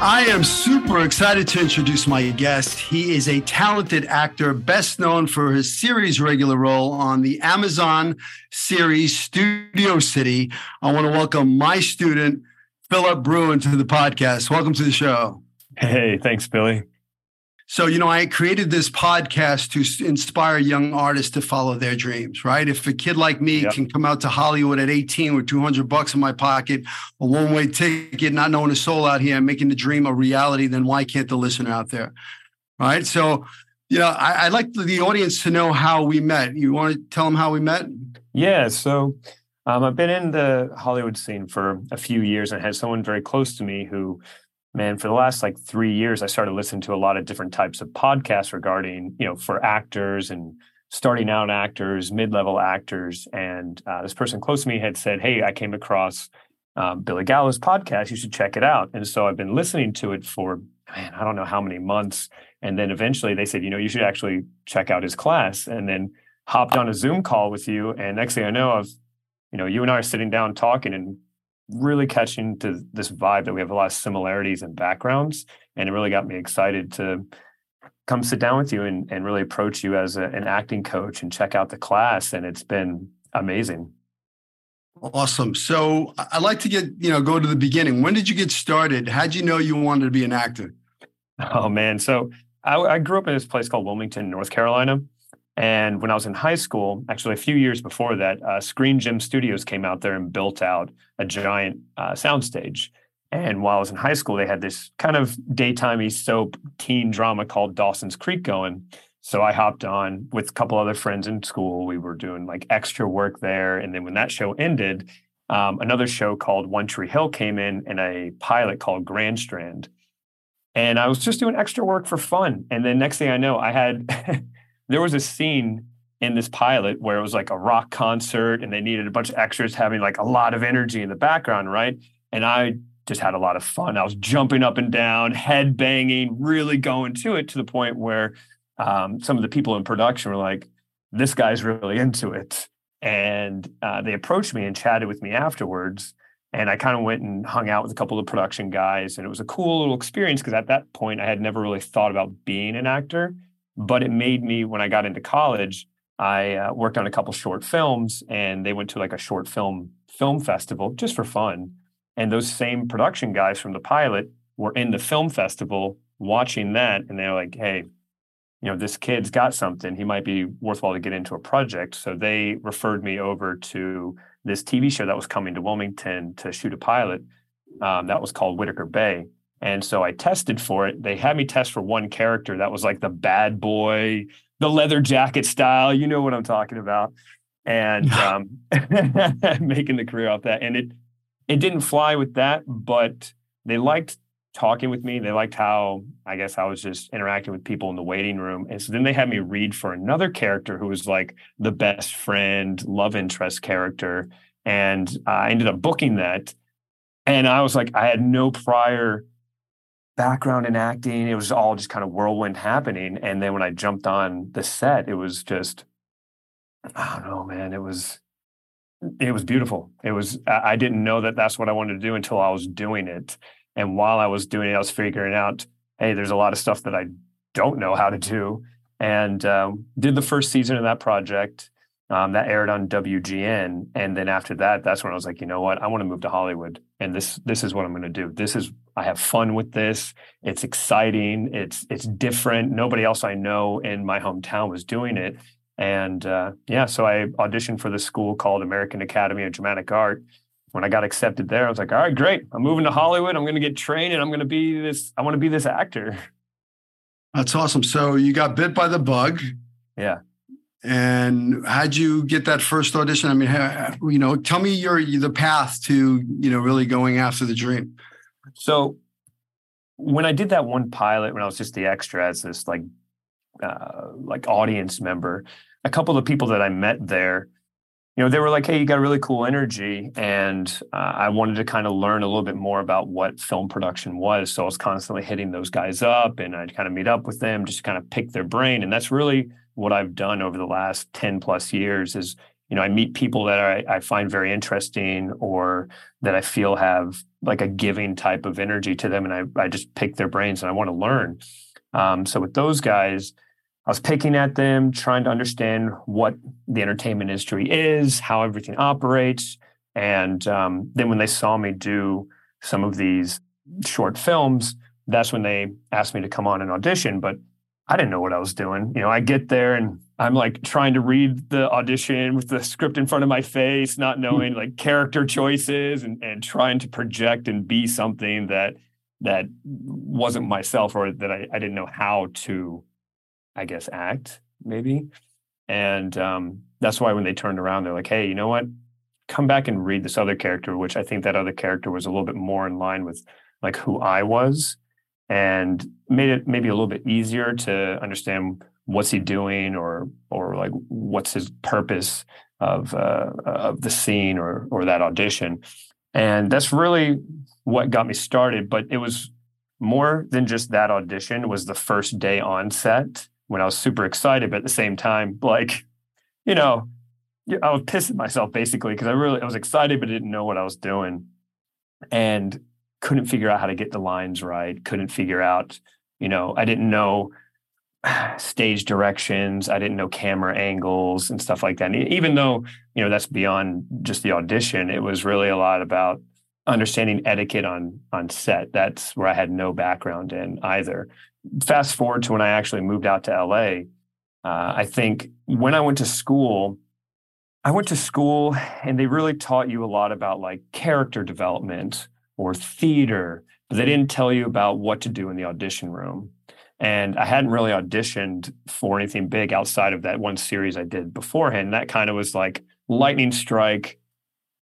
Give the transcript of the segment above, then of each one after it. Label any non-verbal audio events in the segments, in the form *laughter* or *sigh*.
I am super excited to introduce my guest. He is a talented actor, best known for his series regular role on the Amazon series Studio City. I want to welcome my student, Phillip Bruenn, to the podcast. Welcome to the show. Hey, thanks, Billy. So, you know, I created this podcast to inspire young artists to follow their dreams, right? If a kid like me yep. can come out to Hollywood at 18 with 200 bucks in my pocket, a one way ticket, not knowing a soul out here, and making the dream a reality, then why can't the listener out there? Right. So, you know, I, would like the audience to know how we met. You want to tell them how we met? Yeah. So, um, I've been in the Hollywood scene for a few years and had someone very close to me who man, for the last like three years, I started listening to a lot of different types of podcasts regarding, you know, for actors and starting out actors, mid-level actors. And uh, this person close to me had said, "Hey, I came across um, Billy Gallo's podcast. You should check it out." And so I've been listening to it for man, I don't know how many months. And then eventually they said, "You know, you should actually check out his class." And then hopped on a Zoom call with you. And next thing I know, I've, you know, you and I are sitting down talking and really catching to this vibe that we have a lot of similarities and backgrounds. And it really got me excited to come sit down with you and, and really approach you as a, an acting coach and check out the class. And it's been amazing. Awesome. So I'd like to get, you know, go to the beginning. When did you get started? How'd you know you wanted to be an actor? Oh, man. So I, I grew up in this place called Wilmington, North Carolina. And when I was in high school, actually a few years before that, uh, Screen Gems Studios came out there and built out a giant uh, soundstage. And while I was in high school, they had this kind of daytimey soap teen drama called Dawson's Creek going. So I hopped on with a couple other friends in school. We were doing like extra work there. And then when that show ended, um, another show called One Tree Hill came in and a pilot called Grand Strand. And I was just doing extra work for fun. And then next thing I know, I had *laughs* there was a scene in this pilot where it was like a rock concert and they needed a bunch of extras having like a lot of energy in the background, right? And I just had a lot of fun. I was jumping up and down, head banging, really going to it to the point where um, some of the people in production were like, this guy's really into it. And uh, they approached me and chatted with me afterwards. And I kind of went and hung out with a couple of production guys. And it was a cool little experience because at that point, I had never really thought about being an actor but it made me when i got into college i uh, worked on a couple short films and they went to like a short film film festival just for fun. And those same production guys from the pilot were in the film festival watching that and they're like hey you know this kid's got something. He might be worthwhile to get into a project. So they referred me over to this tv show that was coming to wilmington to shoot a pilot um, that was called whitaker bay and so I tested for it. They had me test for one character that was like the bad boy, the leather jacket style. You know what I'm talking about. And *laughs* um, *laughs* making the career off that. And it it didn't fly with that, but they liked talking with me. They liked how I guess I was just interacting with people in the waiting room. And so then they had me read for another character who was like the best friend, love interest character. And I ended up booking that. And I was like, I had no prior background in acting. It was all just kind of whirlwind happening. And then when I jumped on the set, it was just, I don't know, man. It was, it was beautiful. It was, I didn't know that that's what I wanted to do until I was doing it. And while I was doing it, I was figuring out, hey, there's a lot of stuff that I don't know how to do. And um, did the first season of that project. Um, that aired on WGN, and then after that, that's when I was like, you know what, I want to move to Hollywood, and this this is what I'm going to do. This is I have fun with this. It's exciting. It's it's different. Nobody else I know in my hometown was doing it, And uh, yeah, so I auditioned for this school called American Academy of Dramatic Art. When I got accepted there, I was like, all right, great. I'm moving to Hollywood. I'm going to get trained and I'm going to be this, I want to be this actor. That's awesome. So you got bit by the bug. Yeah. And how'd you get that first audition? I mean, you know, tell me your the path to you know really going after the dream. So when I did that one pilot, when I was just the extra as this like uh, like audience member, a couple of the people that I met there, you know, they were like, "Hey, you got a really cool energy," and uh, I wanted to kind of learn a little bit more about what film production was. So I was constantly hitting those guys up, and I'd kind of meet up with them, just to kind of pick their brain, and that's really what I've done over the last 10 plus years is, you know, I meet people that I, I find very interesting or that I feel have like a giving type of energy to them. And I, I just pick their brains and I want to learn. Um, so with those guys, I was picking at them, trying to understand what the entertainment industry is, how everything operates. And um, then when they saw me do some of these short films, that's when they asked me to come on and audition. But I didn't know what I was doing. You know, I get there and I'm like trying to read the audition with the script in front of my face, not hmm. knowing like character choices and, and trying to project and be something that that wasn't myself or that I, I didn't know how to, I guess, act maybe. And um, that's why when they turned around, they're like, hey, you know what? Come back and read this other character, which I think that other character was a little bit more in line with like who I was and made it maybe a little bit easier to understand what's he doing or or like what's his purpose of uh, of the scene or or that audition. And that's really what got me started but it was more than just that audition was the first day on set when i was super excited but at the same time like you know i was pissing myself basically because i really i was excited but didn't know what i was doing. And couldn't figure out how to get the lines right, couldn't figure out, you know, I didn't know *sighs* stage directions, I didn't know camera angles and stuff like that. And even though, you know, that's beyond just the audition, it was really a lot about understanding etiquette on on set. That's where I had no background in either. Fast forward to when I actually moved out to LA, uh, I think when I went to school, I went to school and they really taught you a lot about like character development, or theater, but they didn't tell you about what to do in the audition room. And I hadn't really auditioned for anything big outside of that one series I did beforehand. That kind of was like lightning strike,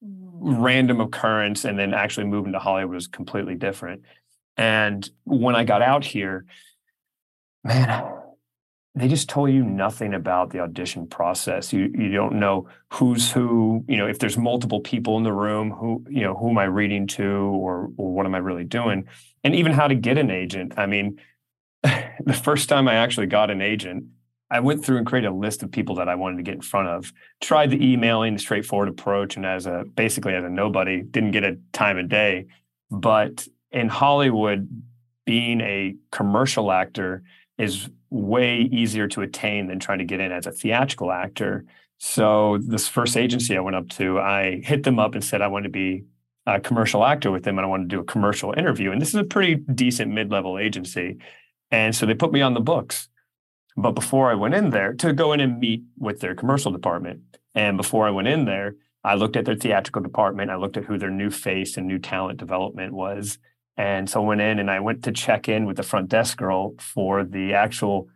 random occurrence, and then actually moving to Hollywood was completely different. And when I got out here, man, they just told you nothing about the audition process. You you don't know who's who. You know, if there's multiple people in the room, who you know, who am I reading to, or or what am I really doing, and even how to get an agent. I mean, *laughs* the first time I actually got an agent, I went through and created a list of people that I wanted to get in front of. Tried the emailing, the straightforward approach, and as a basically as a nobody, didn't get a time of day. But in Hollywood, being a commercial actor is way easier to attain than trying to get in as a theatrical actor. So this first agency I went up to, I hit them up and said I want to be a commercial actor with them and I want to do a commercial interview. And this is a pretty decent mid-level agency. And so they put me on the books. But before I went in there to go in and meet with their commercial department, and before I went in there, I looked at their theatrical department. I looked at who their new face and new talent development was. And so I went in and I went to check in with the front desk girl for the actual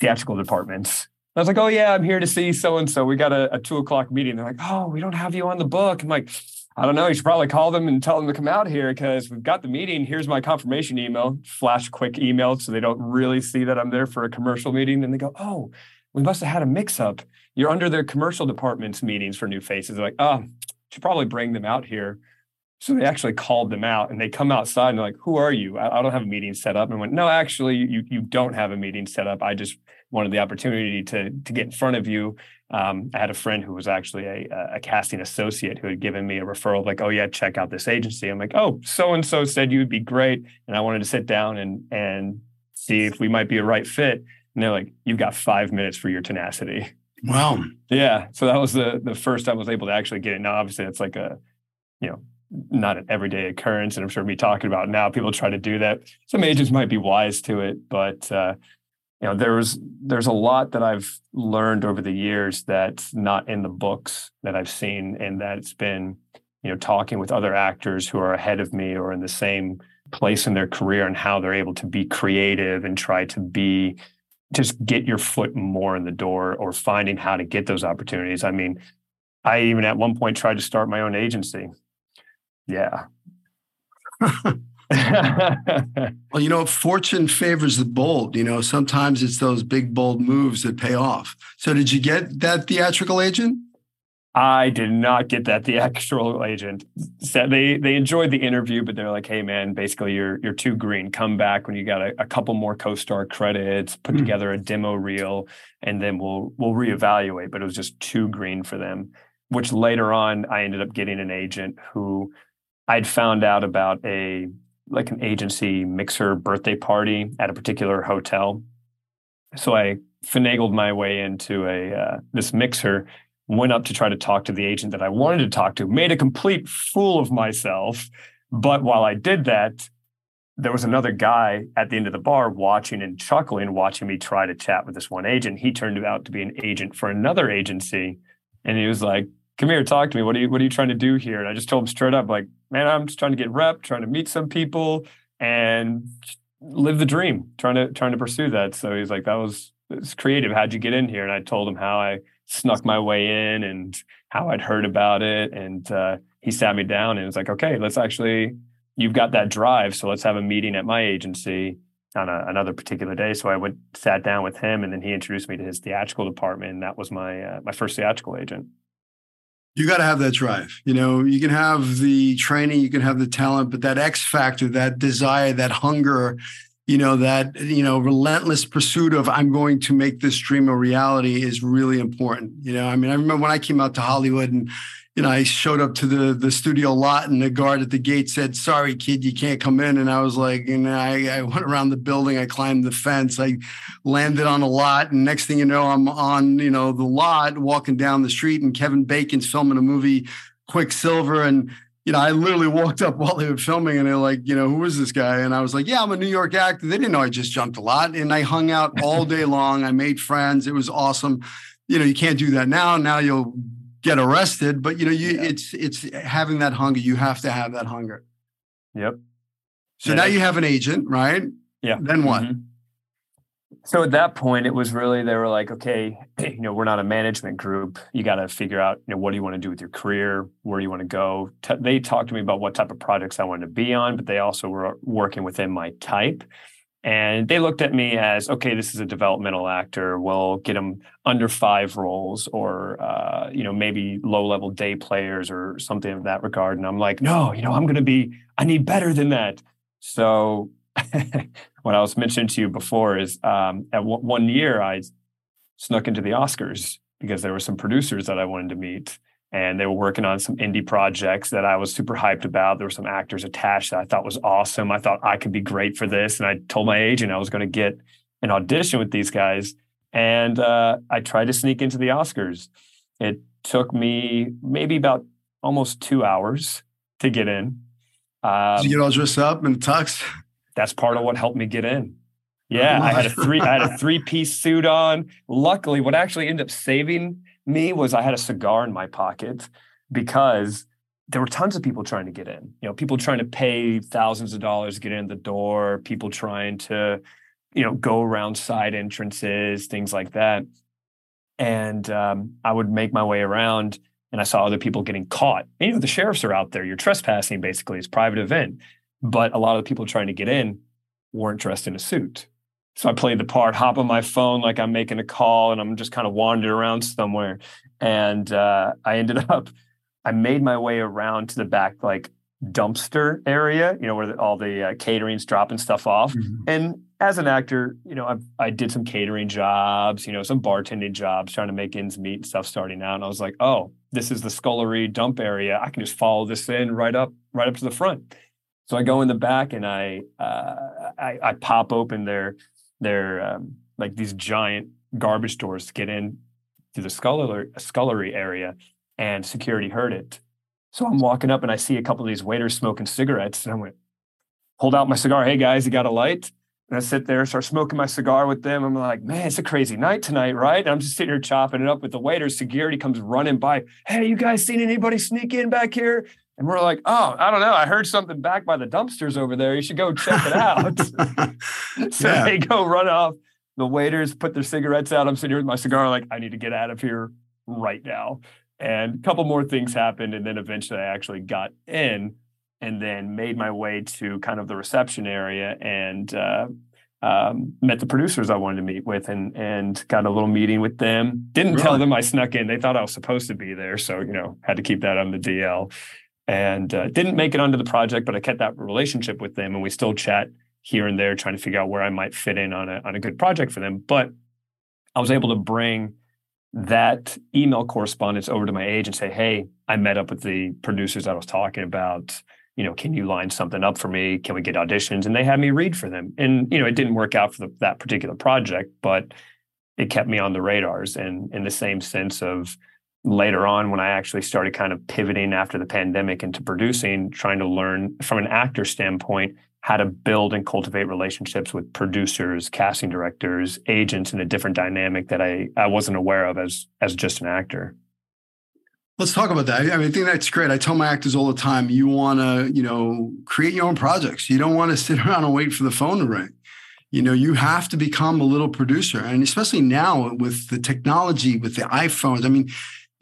theatrical departments. I was like, oh, yeah, I'm here to see so and so. We got a, a, two o'clock meeting. They're like, oh, we don't have you on the book. I'm like, I don't know. You should probably call them and tell them to come out here because we've got the meeting. Here's my confirmation email, flash quick email so they don't really see that I'm there for a commercial meeting. And they go, oh, we must have had a mix up. You're under their commercial department's meetings for new faces. They're like, oh, should probably bring them out here. So they actually called them out and they come outside and they're like, who are you? I, I, don't have a meeting set up. And I went, no, actually, you, you don't have a meeting set up. I just wanted the opportunity to, to get in front of you. Um, I had a friend who was actually a, a casting associate who had given me a referral, like, oh, yeah, check out this agency. I'm like, oh, so and so said you would be great. And I wanted to sit down and, and see if we might be a right fit. And they're like, you've got five minutes for your tenacity. Wow. *laughs* Yeah. So that was the the first time I was able to actually get it. Now, obviously, it's like a, you know, not an everyday occurrence. And I'm sure me talking about now, people try to do that. Some agents might be wise to it, but uh, you know there's there's a lot that I've learned over the years that's not in the books that I've seen, and that it's been you know talking with other actors who are ahead of me or in the same place in their career and how they're able to be creative and try to be just get your foot more in the door or finding how to get those opportunities. I mean, I even at one point tried to start my own agency. Yeah. *laughs* well, you know, fortune favors the bold. You know, sometimes it's those big, bold moves that pay off. So, did you get that theatrical agent? I did not get that theatrical agent. So they they enjoyed the interview, but they're like, "Hey, man, basically you're you're too green. Come back when you got a, a couple more co-star credits. Put mm-hmm. together a demo reel, and then we'll we'll reevaluate." But it was just too green for them. Which later on, I ended up getting an agent who I'd found out about a like an agency mixer birthday party at a particular hotel. So I finagled my way into a uh, this mixer, went up to try to talk to the agent that I wanted to talk to, made a complete fool of myself. But while I did that, there was another guy at the end of the bar watching and chuckling, watching me try to chat with this one agent. He turned out to be an agent for another agency. And he was like, come here, talk to me. What are you what are you trying to do here? And I just told him straight up, like, man, I'm just trying to get rep, trying to meet some people and live the dream, trying to trying to pursue that. So he's like, that was it's creative. How'd you get in here? And I told him how I snuck my way in and how I'd heard about it. And uh, he sat me down and was like, okay, let's actually, you've got that drive. So let's have a meeting at my agency on a, another particular day. So I went, sat down with him, and then he introduced me to his theatrical department. And that was my uh, my first theatrical agent you got to have that drive. You know, you can have the training, you can have the talent, but that X factor, that desire, that hunger, you know, that, you know, relentless pursuit of I'm going to make this dream a reality is really important. You know, I mean, I remember when I came out to Hollywood and, you know, I showed up to the the studio lot and the guard at the gate said, "Sorry, kid, you can't come in." And I was like, and I, I went around the building, I climbed the fence, I landed on a lot, and next thing you know, I'm on you know the lot walking down the street, and Kevin Bacon's filming a movie, Quicksilver, and you know, I literally walked up while they were filming, and they're like, you know, who is this guy? And I was like, yeah, I'm a New York actor. They didn't know I just jumped a lot, and I hung out all day long. I made friends. It was awesome. You know, you can't do that now. Now you'll get arrested but you know you yeah. it's it's having that hunger. You have to have that hunger. Yep. So yeah. now you have an agent right? Yeah. Then what? Mm-hmm. so at that point it was really they were like okay *clears throat* you know we're not a management group. You got to figure out you know what do you want to do with your career? Where do you want to go? T- they talked to me about what type of projects i wanted to be on but they also were working within my type and they looked at me as, okay, this is a developmental actor. We'll get them under five roles or, uh, you know, maybe low level day players or something of that regard. And I'm like, no, you know, I'm going to be, I need better than that. So *laughs* what I was mentioning to you before is um, at w- one year, I snuck into the Oscars because there were some producers that I wanted to meet and they were working on some indie projects that I was super hyped about. There were some actors attached that I thought was awesome. I thought I could be great for this, and I told my agent I was going to get an audition with these guys, and uh, I tried to sneak into the Oscars. It took me maybe about almost two hours to get in. Um, Did you get all dressed up in tux? That's part of what helped me get in. Yeah, I had a three I had a *laughs* three piece suit on. Luckily, what actually ended up saving me was I had a cigar in my pocket because there were tons of people trying to get in. You know, people trying to pay thousands of dollars to get in the door, people trying to, you know, go around side entrances, things like that. And um, I would make my way around and I saw other people getting caught. And, you know, the sheriffs are out there. You're trespassing basically. It's private event. But a lot of the people trying to get in weren't dressed in a suit. So I played the part, hop on my phone like I'm making a call, and I'm just kind of wandering around somewhere. And uh, I ended *laughs* up, I made my way around to the back like dumpster area, you know, where the, all the uh, catering's dropping stuff off. Mm-hmm. And as an actor, you know, I, I did some catering jobs, you know, some bartending jobs, trying to make ends meet and stuff starting out. And I was like, oh, this is the scullery dump area. I can just follow this in right up, right up to the front. So I go in the back and I, uh, I, I pop open their they're um, like these giant garbage doors to get in to the scullery, scullery area, and security heard it. So I'm walking up and I see a couple of these waiters smoking cigarettes, and I went, hold out my cigar. Hey guys, you got a light? And I sit there, start smoking my cigar with them. I'm like, man, it's a crazy night tonight, right? And I'm just sitting here chopping it up with the waiter. Security comes running by. Hey, you guys seen anybody sneak in back here? And we're like, oh, I don't know. I heard something back by the dumpsters over there. You should go check it out. *laughs* *laughs* so yeah. they go run off. The waiters put their cigarettes out. I'm sitting here with my cigar, like, I need to get out of here right now. And a couple more things happened. And then eventually I actually got in and then made my way to kind of the reception area and uh, um, met the producers I wanted to meet with and and got a little meeting with them. Didn't really? tell them I snuck in. They thought I was supposed to be there, so you know had to keep that on the DL and uh, didn't make it onto the project, but I kept that relationship with them, and we still chat here and there, trying to figure out where I might fit in on a on a good project for them. But I was able to bring that email correspondence over to my age and say, "Hey, I met up with the producers I was talking about. You know, can you line something up for me? Can we get auditions?" And they had me read for them. And you know, it didn't work out for the, that particular project, but it kept me on the radars. And in the same sense of later on when I actually started kind of pivoting after the pandemic into producing, trying to learn from an actor standpoint how to build and cultivate relationships with producers, casting directors, agents in a different dynamic that I, I wasn't aware of as as just an actor. Let's talk about that. I mean, I think that's great. I tell my actors all the time, you want to, you know, create your own projects. You don't want to sit *laughs* around and wait for the phone to ring. You know, you have to become a little producer. And especially now with the technology, with the iPhones. I mean,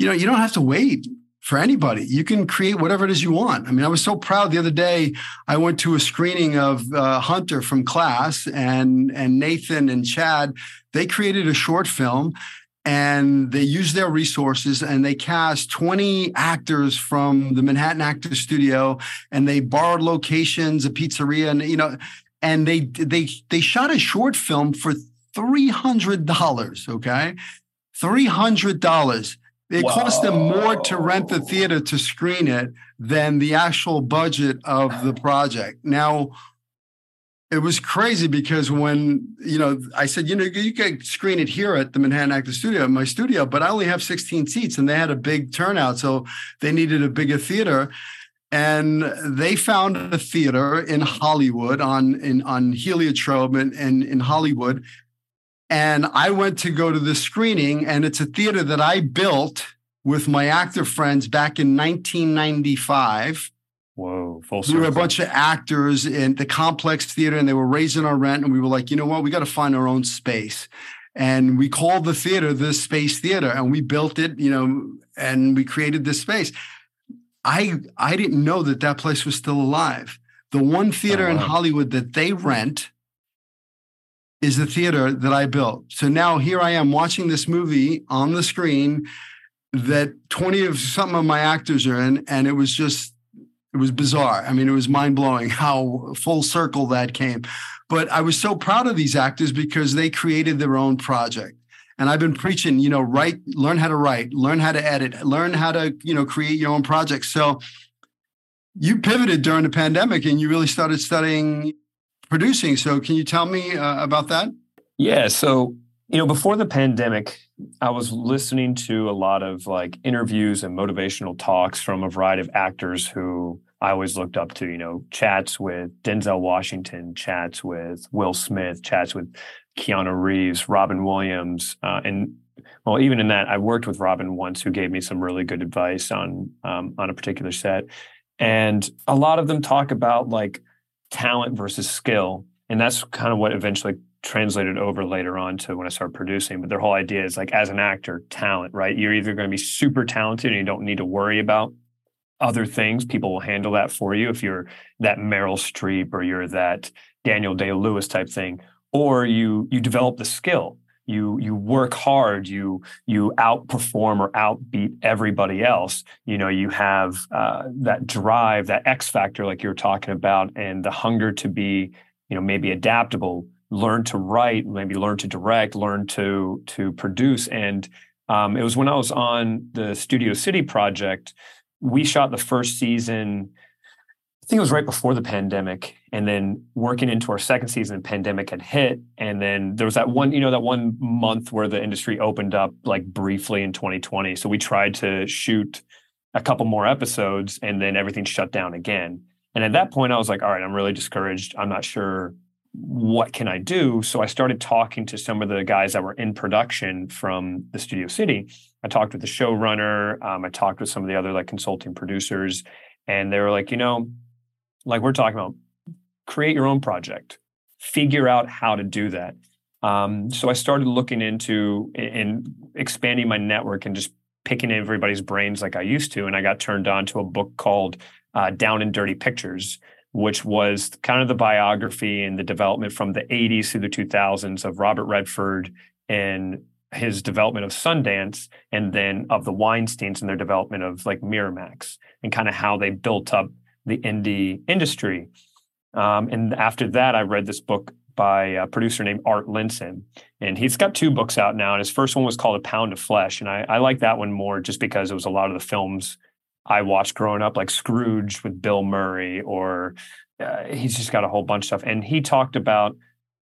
you know, you don't have to wait for anybody. You can create whatever it is you want. I mean, I was so proud the other day. I went to a screening of uh, Hunter from class, and and Nathan and Chad. They created a short film, and they used their resources and they cast 20 actors from the Manhattan Actors Studio, and they borrowed locations, a pizzeria, and you know, and they they they shot a short film for three hundred dollars. Okay, three hundred dollars it Whoa. cost them more to rent the theater to screen it than the actual budget of the project. Now, it was crazy because when you know I said, you know, you could screen it here at the Manhattan Actor Studio, my studio, but I only have 16 seats, and they had a big turnout, so they needed a bigger theater. And they found a theater in Hollywood on in on Heliotrope and in, in Hollywood and I went to go to the screening, and it's a theater that I built with my actor friends back in 1995. Whoa, full circle. We were a bunch of actors in the complex theater, and they were raising our rent. And we were like, you know what? We got to find our own space. And we called the theater the Space Theater, and we built it, you know, and we created this space. I I didn't know that that place was still alive. The one oh, theater oh, wow. in Hollywood that they rent is the theater that I built. So now here I am watching this movie on the screen that 20 of some of my actors are in. And it was just, it was bizarre. I mean, it was mind blowing *laughs* how full circle that came. But I was so proud of these actors because they created their own project. And I've been preaching, you know, write, learn how to write, learn how to edit, learn how to, you know, create your own projects. So you pivoted during the pandemic and you really started studying producing. So, can you tell me uh, about that? Yeah. So, you know, before the pandemic, I was listening to a lot of like interviews and motivational talks from a variety of actors who I always looked up to, you know, chats with Denzel Washington, chats with Will Smith, chats with Keanu Reeves, Robin Williams. Uh, and well, even in that, I worked with Robin once who gave me some really good advice on um, on a particular set. And a lot of them talk about like talent versus skill. And that's kind of what eventually translated over later on to when I started producing. But their whole idea is like, as an actor, talent, right? You're either going to be super talented and you don't need to worry about other things. People will handle that for you if you're that Meryl Streep or you're that Daniel Day Lewis type thing, or you you develop the skill you you work hard you you outperform or outbeat everybody else. You know you have uh, that drive that x factor like you're talking about and the hunger to be you know maybe adaptable learn to write maybe learn to direct learn to to produce. And um, it was when i was on the studio city project we shot the first season think it was right before the pandemic and then working into our second season the pandemic had hit and then there was that one you know that one month where the industry opened up like briefly in 2020 so we tried to shoot a couple more episodes and then everything shut down again and at that point i was like all right i'm really discouraged i'm not sure what can I do? So I started talking to some of the guys that were in production from the Studio City. I talked with the showrunner. Um, I talked with some of the other like consulting producers, and they were like, you know, like we're talking about, create your own project, figure out how to do that. Um, so I started looking into and expanding my network and just picking everybody's brains like I used to. And I got turned on to a book called uh, Down and Dirty Pictures, which was kind of the biography and the development from the 80s through the 2000s of Robert Redford and his development of Sundance and then of the Weinsteins and their development of like Miramax and kind of how they built up the indie industry. Um, and after that, I read this book by a producer named Art Linson. And he's got two books out now. And his first one was called A Pound of Flesh. And I, I like that one more just because it was a lot of the films I watched growing up, like Scrooge with Bill Murray, or uh, he's just got a whole bunch of stuff. And he talked about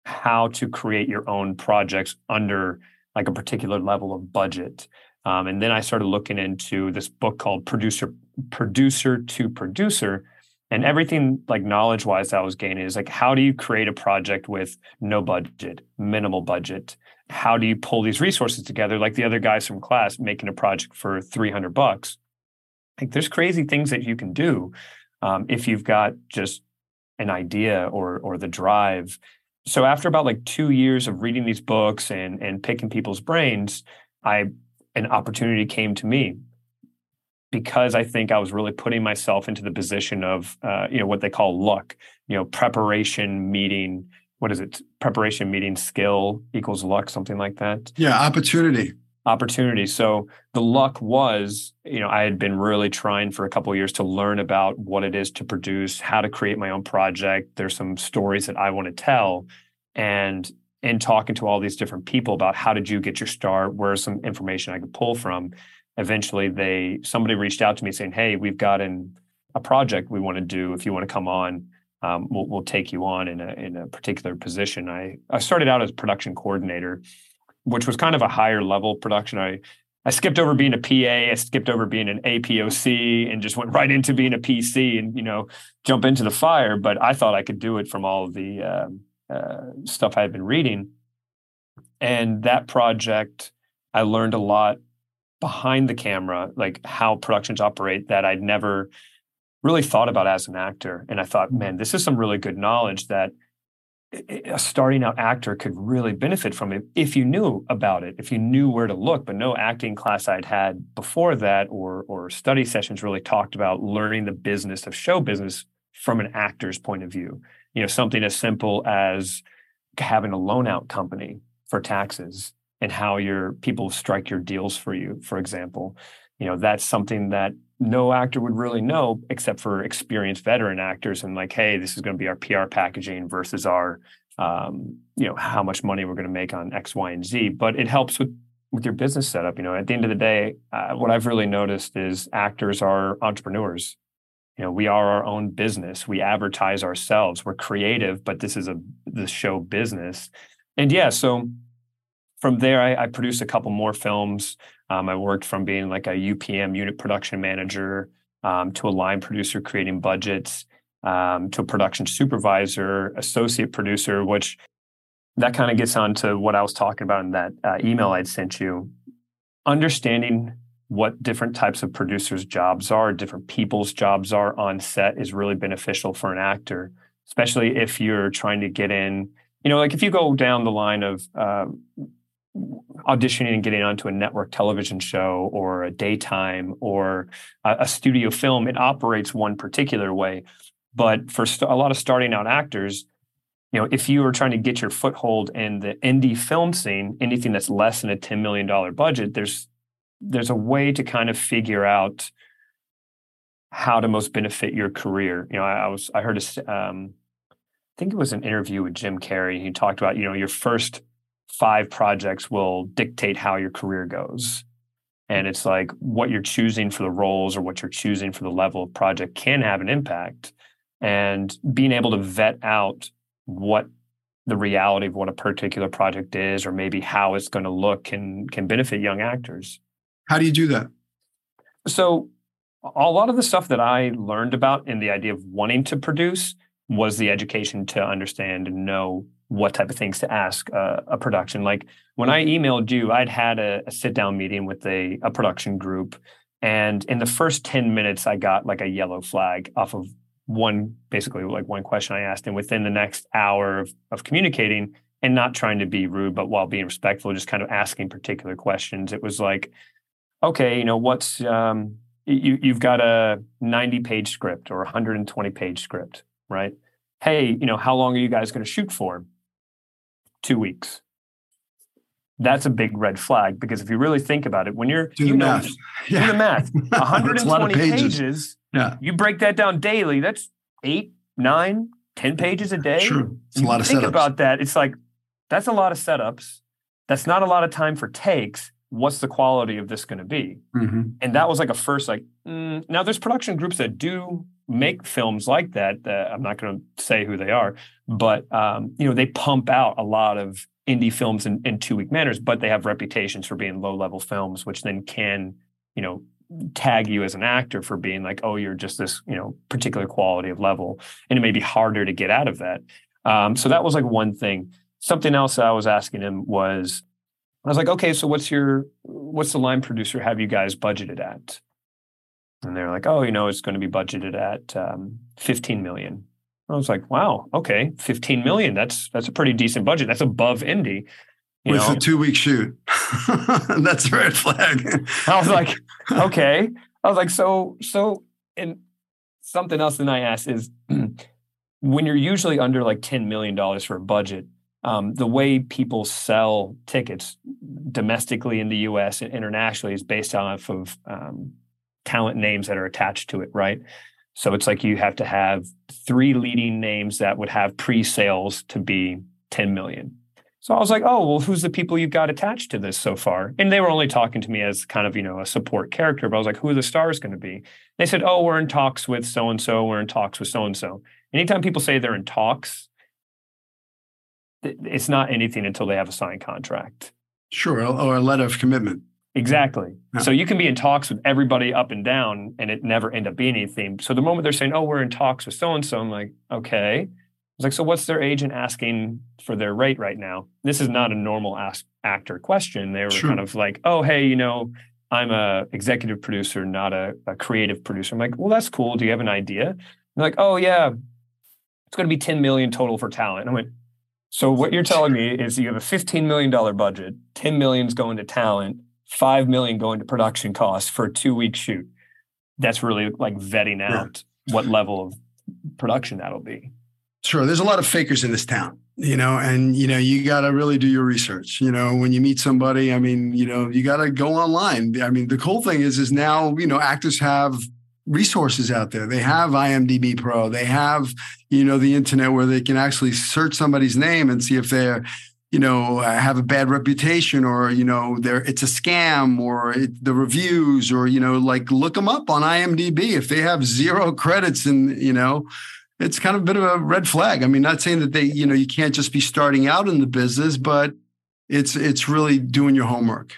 how to create your own projects under like a particular level of budget. Um, and then I started looking into this book called Producer Producer to Producer, and everything like knowledge wise I was gaining is like how do you create a project with no budget, minimal budget? How do you pull these resources together? Like the other guys from class making a project for three hundred bucks. Like there's crazy things that you can do um, if you've got just an idea or or the drive. So after about like two years of reading these books and and picking people's brains, I an opportunity came to me because I think I was really putting myself into the position of uh, you know what they call luck, you know, preparation meeting. What is it? Preparation meeting skill equals luck, something like that. Yeah, opportunity opportunity. So the luck was, you know, I had been really trying for a couple years to learn about what it is to produce, how to create my own project. There's some stories that I want to tell. And in talking to all these different people about how did you get your start, where's some information I could pull from, eventually they somebody reached out to me saying, Hey, we've got an, a project we want to do. If you want to come on, um, we'll, we'll take you on in a in a particular position. I I started out as production coordinator which was kind of a higher level production. I I skipped over being a PA, I skipped over being an APOC, and just went right into being a PC and you know jump into the fire. But I thought I could do it from all the uh, uh, stuff I had been reading, and that project I learned a lot behind the camera, like how productions operate that I'd never really thought about as an actor. And I thought, mm-hmm. man, this is some really good knowledge that a starting out actor could really benefit from it if you knew about it, if you knew where to look. But no acting class I'd had before that or or study sessions really talked about learning the business of show business from an actor's point of view. You know, something as simple as having a loan out company for taxes and how your people strike your deals for you, for example. You know, that's something that no actor would really know except for experienced veteran actors and like hey this is going to be our pr packaging versus our um, you know how much money we're going to make on x y and z. But it helps with with your business setup you know? At the end of the day uh, what i've really noticed is actors are entrepreneurs. You know we are our own business. We advertise ourselves. We're creative but this is a the show business. And yeah so from there I, I produced a couple more films um, I worked from being like a UPM unit production manager um, to a line producer creating budgets um, to a production supervisor, associate producer, which that kind of gets on to what I was talking about in that uh, email I'd sent you. Understanding what different types of producers' jobs are, different people's jobs are on set is really beneficial for an actor, especially if you're trying to get in. You know, like if you go down the line of uh, auditioning and getting onto a network television show or a daytime or a, a studio film, it operates one particular way. But for st- a lot of starting out actors, you know, if you are trying to get your foothold in the indie film scene, anything that's less than a $10 million budget, there's there's a way to kind of figure out how to most benefit your career. You know, I, I was I heard a um, I think it was an interview with Jim Carrey. He talked about, you know, your first five projects will dictate how your career goes. And it's like what you're choosing for the roles or what you're choosing for the level of project can have an impact. And being able to vet out what the reality of what a particular project is or maybe how it's going to look can can benefit young actors. How do you do that? So a lot of the stuff that I learned about in the idea of wanting to produce was the education to understand and know what type of things to ask uh, a production. Like when I emailed you, I'd had a, a sit down meeting with a, a production group. And in the first 10 minutes, I got like a yellow flag off of one, basically like one question I asked. And within the next hour of, of communicating and not trying to be rude, but while being respectful, just kind of asking particular questions, it was like, okay, you know, what's, um, you, you've got a 90 page script or 120 page script, right? Hey, you know, how long are you guys going to shoot for? Two weeks. That's a big red flag because if you really think about it, when you're do the you math, know, *laughs* yeah. do the math, *laughs* 120 pages. pages. Yeah, you break that down daily. That's eight, nine, ten pages a day. Sure, it's a lot of think setups. about that. It's like that's a lot of setups. That's not a lot of time for takes. What's the quality of this going to be? Mm-hmm. And that was like a first like. Mm. Now there's production groups that do make films like that. Uh, I'm not going to say who they are, but um, you know they pump out a lot of indie films in, in two week manners, but they have reputations for being low level films, which then can you know tag you as an actor for being like, oh, you're just this you know particular quality of level, and it may be harder to get out of that. Um, so that was like one thing. Something else I was asking him was, I was like, okay, so what's your what's the line producer have you guys budgeted at? And they're like, oh, you know, it's going to be budgeted at um, 15 million. I was like, wow, okay, 15 million. That's that's a pretty decent budget. That's above indie. You With know? a two week shoot. *laughs* that's a red flag. I was like, okay. I was like, so, so, and something else that I asked is *clears throat* when you're usually under like $10 million for a budget, um, the way people sell tickets domestically in the US and internationally is based off of um, talent names that are attached to it, right? So it's like you have to have three leading names that would have pre-sales to be 10 million. So I was like, oh, well, who's the people you've got attached to this so far? And they were only talking to me as kind of, you know, a support character. But I was like, who are the stars going to be? They said, oh, we're in talks with so and so. We're in talks with so and so. Anytime people say they're in talks, it's not anything until they have a signed contract. Sure, or a letter of commitment. Exactly. Yeah. So you can be in talks with everybody up and down and it never end up being anything. So the moment they're saying, oh, we're in talks with so and so, I'm like, okay. I was like, so what's their agent asking for their rate right now? This is not a normal ask actor question. They were sure. kind of like, oh, hey, you know, I'm a executive producer, not a, a, creative producer. I'm like, well, that's cool. Do you have an idea? They're like, oh yeah, it's going to be 10 million total for talent. And I went, so what you're telling me is you have a 15 million dollar budget, 10 millions going to talent five million going to production costs for a two week shoot. That's really like vetting out yeah. what level of production that'll be. Sure. There's a lot of fakers in this town, you know, and you know, you gotta really do your research. You know, when you meet somebody, I mean, you know, you gotta go online. I mean, the cool thing is is now, you know, actors have resources out there. They have IMDb Pro. They have, you know, the internet where they can actually search somebody's name and see if they're you know have a bad reputation or you know there it's a scam or it, the reviews or you know like look them up on imdb if they have zero *laughs* credits and you know it's kind of a bit of a red flag. I mean not saying that they you know you can't just be starting out in the business but it's it's really doing your homework.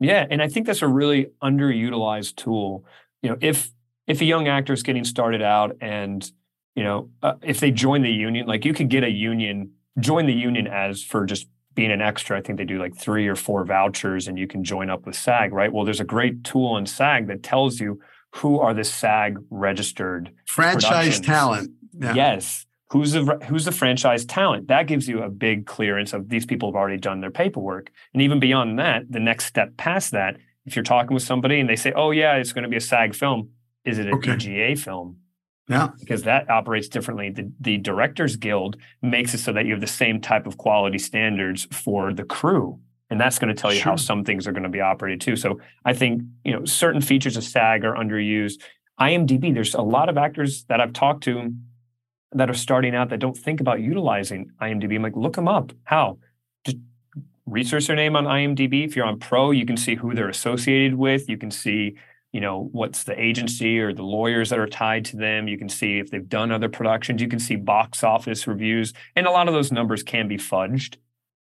Yeah and i think that's a really underutilized tool. You know if if a young actor is getting started out and you know uh, if they join the union like you could get a union join the union as for just being an extra. I think they do like three or four vouchers and you can join up with SAG, right? Well, there's a great tool in SAG that tells you who are the SAG registered franchise talent. Yeah. Yes. Who's the who's the franchise talent? That gives you a big clearance of these people have already done their paperwork. And even beyond that, the next step past that, if you're talking with somebody and they say, "Oh yeah, it's going to be a SAG film," is it an okay. DGA film? Yeah. Because that operates differently. The, the Directors Guild makes it so that you have the same type of quality standards for the crew. And that's going to tell you sure. how some things are going to be operated too. So I think, you know, certain features of SAG are underused. IMDb, there's a lot of actors that I've talked to that are starting out that don't think about utilizing IMDb. I'm like, look them up. How? Just research their name on IMDb. If you're on Pro, you can see who they're associated with. You can see you know what's the agency or the lawyers that are tied to them you can see if they've done other productions you can see box office reviews and a lot of those numbers can be fudged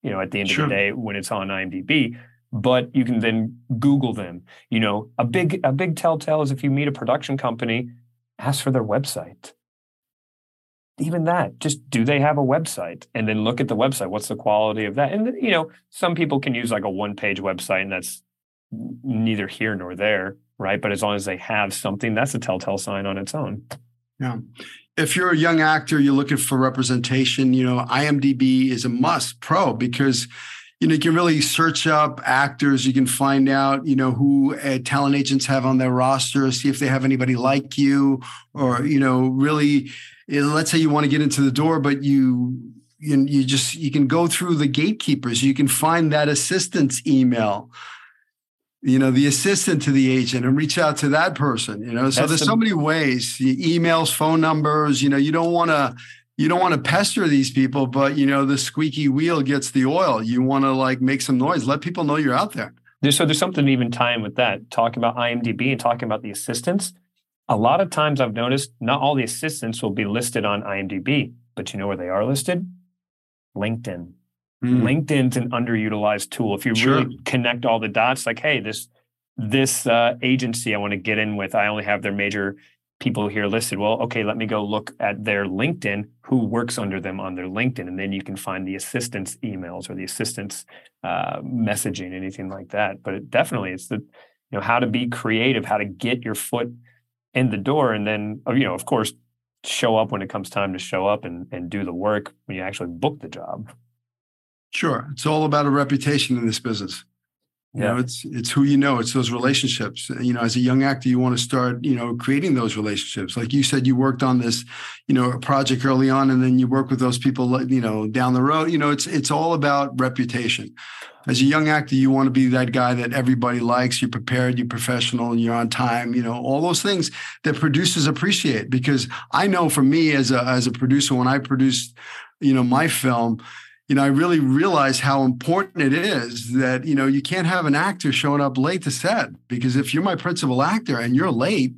you know at the end sure. of the day when it's on imdb but you can then google them you know a big a big telltale is if you meet a production company ask for their website even that, just do they have a website? And then look at the website. What's the quality of that? And you know, some people can use like a one-page website, and that's neither here nor there, right? But as long as they have something, that's a telltale sign on its own. Yeah. If you're a young actor, you're looking for representation, you know, IMDb is a must pro because you know you can really search up actors you can find out you know who uh, talent agents have on their roster see if they have anybody like you or you know really eh, let's say you want to get into the door but you you, you just you can go through the gatekeepers you can find that assistant's email you know the assistant to the agent and reach out to that person you know? So That's there's the, so many ways emails phone numbers you know you don't want to you don't want to pester these people but you know the squeaky wheel gets the oil. You want to like make some noise let people know you're out there. There's, so there's something even time with that talking about imdb and talking about the assistants. A lot of times i've noticed not all the assistants will be listed on imdb but you know where they are listed? Linkedin Mm. LinkedIn's an underutilized tool. If you sure. really connect all the dots, like, hey, this this uh, agency I want to get in with, I only have their major people here listed. Well, okay, let me go look at their LinkedIn, who works under them on their LinkedIn, and then you can find the assistant's emails or the assistant's uh, messaging, anything like that. But it definitely, it's the you know how to be creative, how to get your foot in the door, and then you know, of course, show up when it comes time to show up and and do the work when you actually book the job. Sure. It's all about a reputation in this business. You yeah. know, it's it's who you know, it's those relationships. You know, as a young actor, you want to start, you know, creating those relationships. Like you said, you worked on this, you know, project early on, and then you work with those people, you know, down the road. You know, it's it's all about reputation. As a young actor, you want to be that guy that everybody likes. You're prepared, you're professional, and you're on time. You know, all those things that producers appreciate. Because I know for me as a as a producer, when I produced, you know, my film you know, I really realized how important it is that, you know, you can't have an actor showing up late to set because if you're my principal actor and you're late,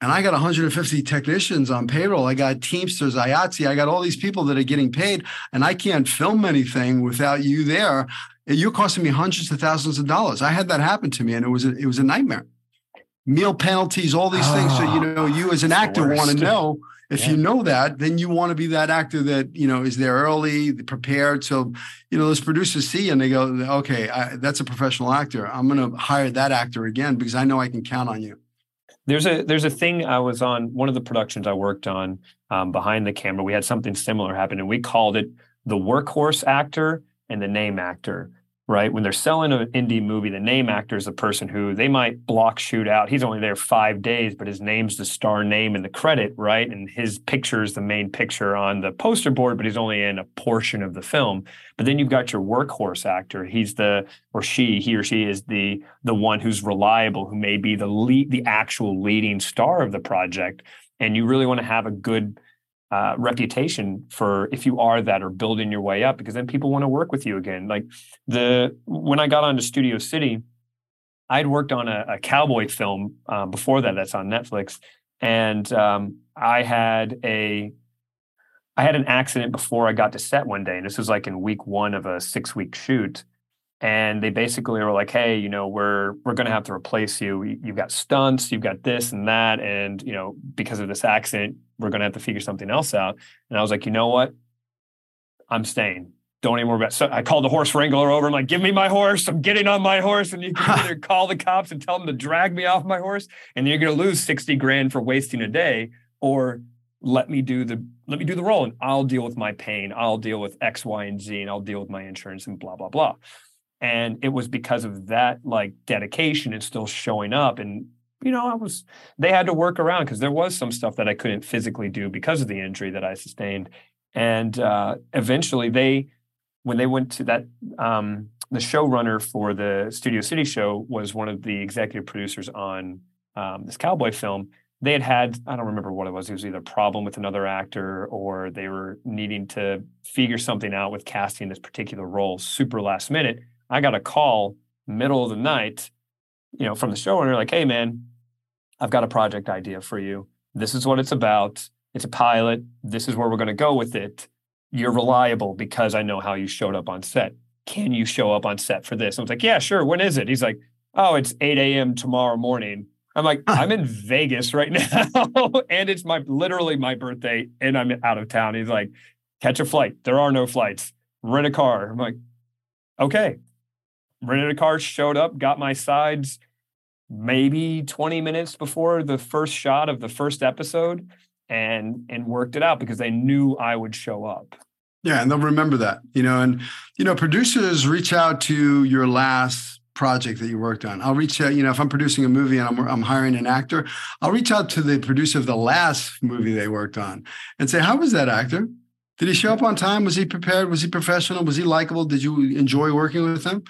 and I got 150 technicians on payroll, I got Teamsters, IATSE, I got all these people that are getting paid, and I can't film anything without you there. You're costing me hundreds of thousands of dollars. I had that happen to me, and it was a, it was a nightmare. Meal penalties, all these oh, things. So you know, you as an actor want to know if yeah. you know that, then you want to be that actor that you know is there early, prepared. So you know those producers see and they go, okay, I, that's a professional actor. I'm going to hire that actor again because I know I can count on you. There's a there's a thing I was on one of the productions I worked on um, behind the camera. We had something similar happen, and we called it the workhorse actor and the name actor right? When they're selling an indie movie, the name actor is a person who they might block shoot out. He's only there five days, but his name's the star name in the credit, right? And his picture is the main picture on the poster board, but he's only in a portion of the film. But then you've got your workhorse actor. He's the or she, he or she is the the one who's reliable, who may be the lead, the actual leading star of the project. And you really want to have a good uh, reputation for if you are that or building your way up because then people want to work with you again. Like the when i got onto studio city i'd worked on a, a cowboy film uh, before that that's on netflix and um, i had a i had an accident before i got to set one day and this was like in week one of a six week shoot and they basically were like hey you know we're we're going to have to replace you. You've got stunts you've got this and that and you know because of this accident we're going to have to figure something else out. And i was like you know what? I'm staying. Don't even worry about it. so i called the horse wrangler over. I'm like give me my horse. I'm getting on my horse. And you can either *laughs* call the cops and tell them to drag me off my horse and you're going to lose 60 grand for wasting a day or let me do the let me do the role and i'll deal with my pain. I'll deal with x y and z and i'll deal with my insurance and blah blah blah and it was because of that like dedication and still showing up. And you know i was they had to work around because there was some stuff that i couldn't physically do because of the injury that i sustained. And uh, eventually they when they went to that um, the showrunner for the studio city show was one of the executive producers on um, this cowboy film. They had had i don't remember what it was it was either a problem with another actor or they were needing to figure something out with casting this particular role super last minute I got a call middle of the night, you know, from the showrunner, like, hey man, I've got a project idea for you. This is what it's about. It's a pilot. This is where we're going to go with it. You're mm-hmm. reliable because I know how you showed up on set. Can you show up on set for this? I was like, yeah, sure. When is it? He's like, oh, it's 8 a.m. tomorrow morning. I'm like, *laughs* I'm in Vegas right *laughs* now, and it's my literally my birthday, and I'm out of town. He's like, catch a flight. There are no flights. Rent a car. I'm like, okay. Rented a car, showed up, got my sides maybe 20 minutes before the first shot of the first episode and and worked it out because they knew I would show up. Yeah, and they'll remember that, you know, and you know, producers reach out to your last project that you worked on. I'll reach out, you know, if I'm producing a movie and I'm, I'm hiring an actor, I'll reach out to the producer of the last movie they worked on and say, how was that actor? Did he show up on time? Was he prepared? Was he professional? Was he likable? Did you enjoy working with him?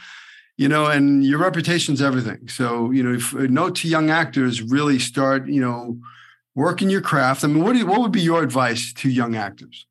You know, and your reputation's everything. So, you know, if note to young actors really start, you know, working your craft. I mean, what, do you, what would be your advice to young actors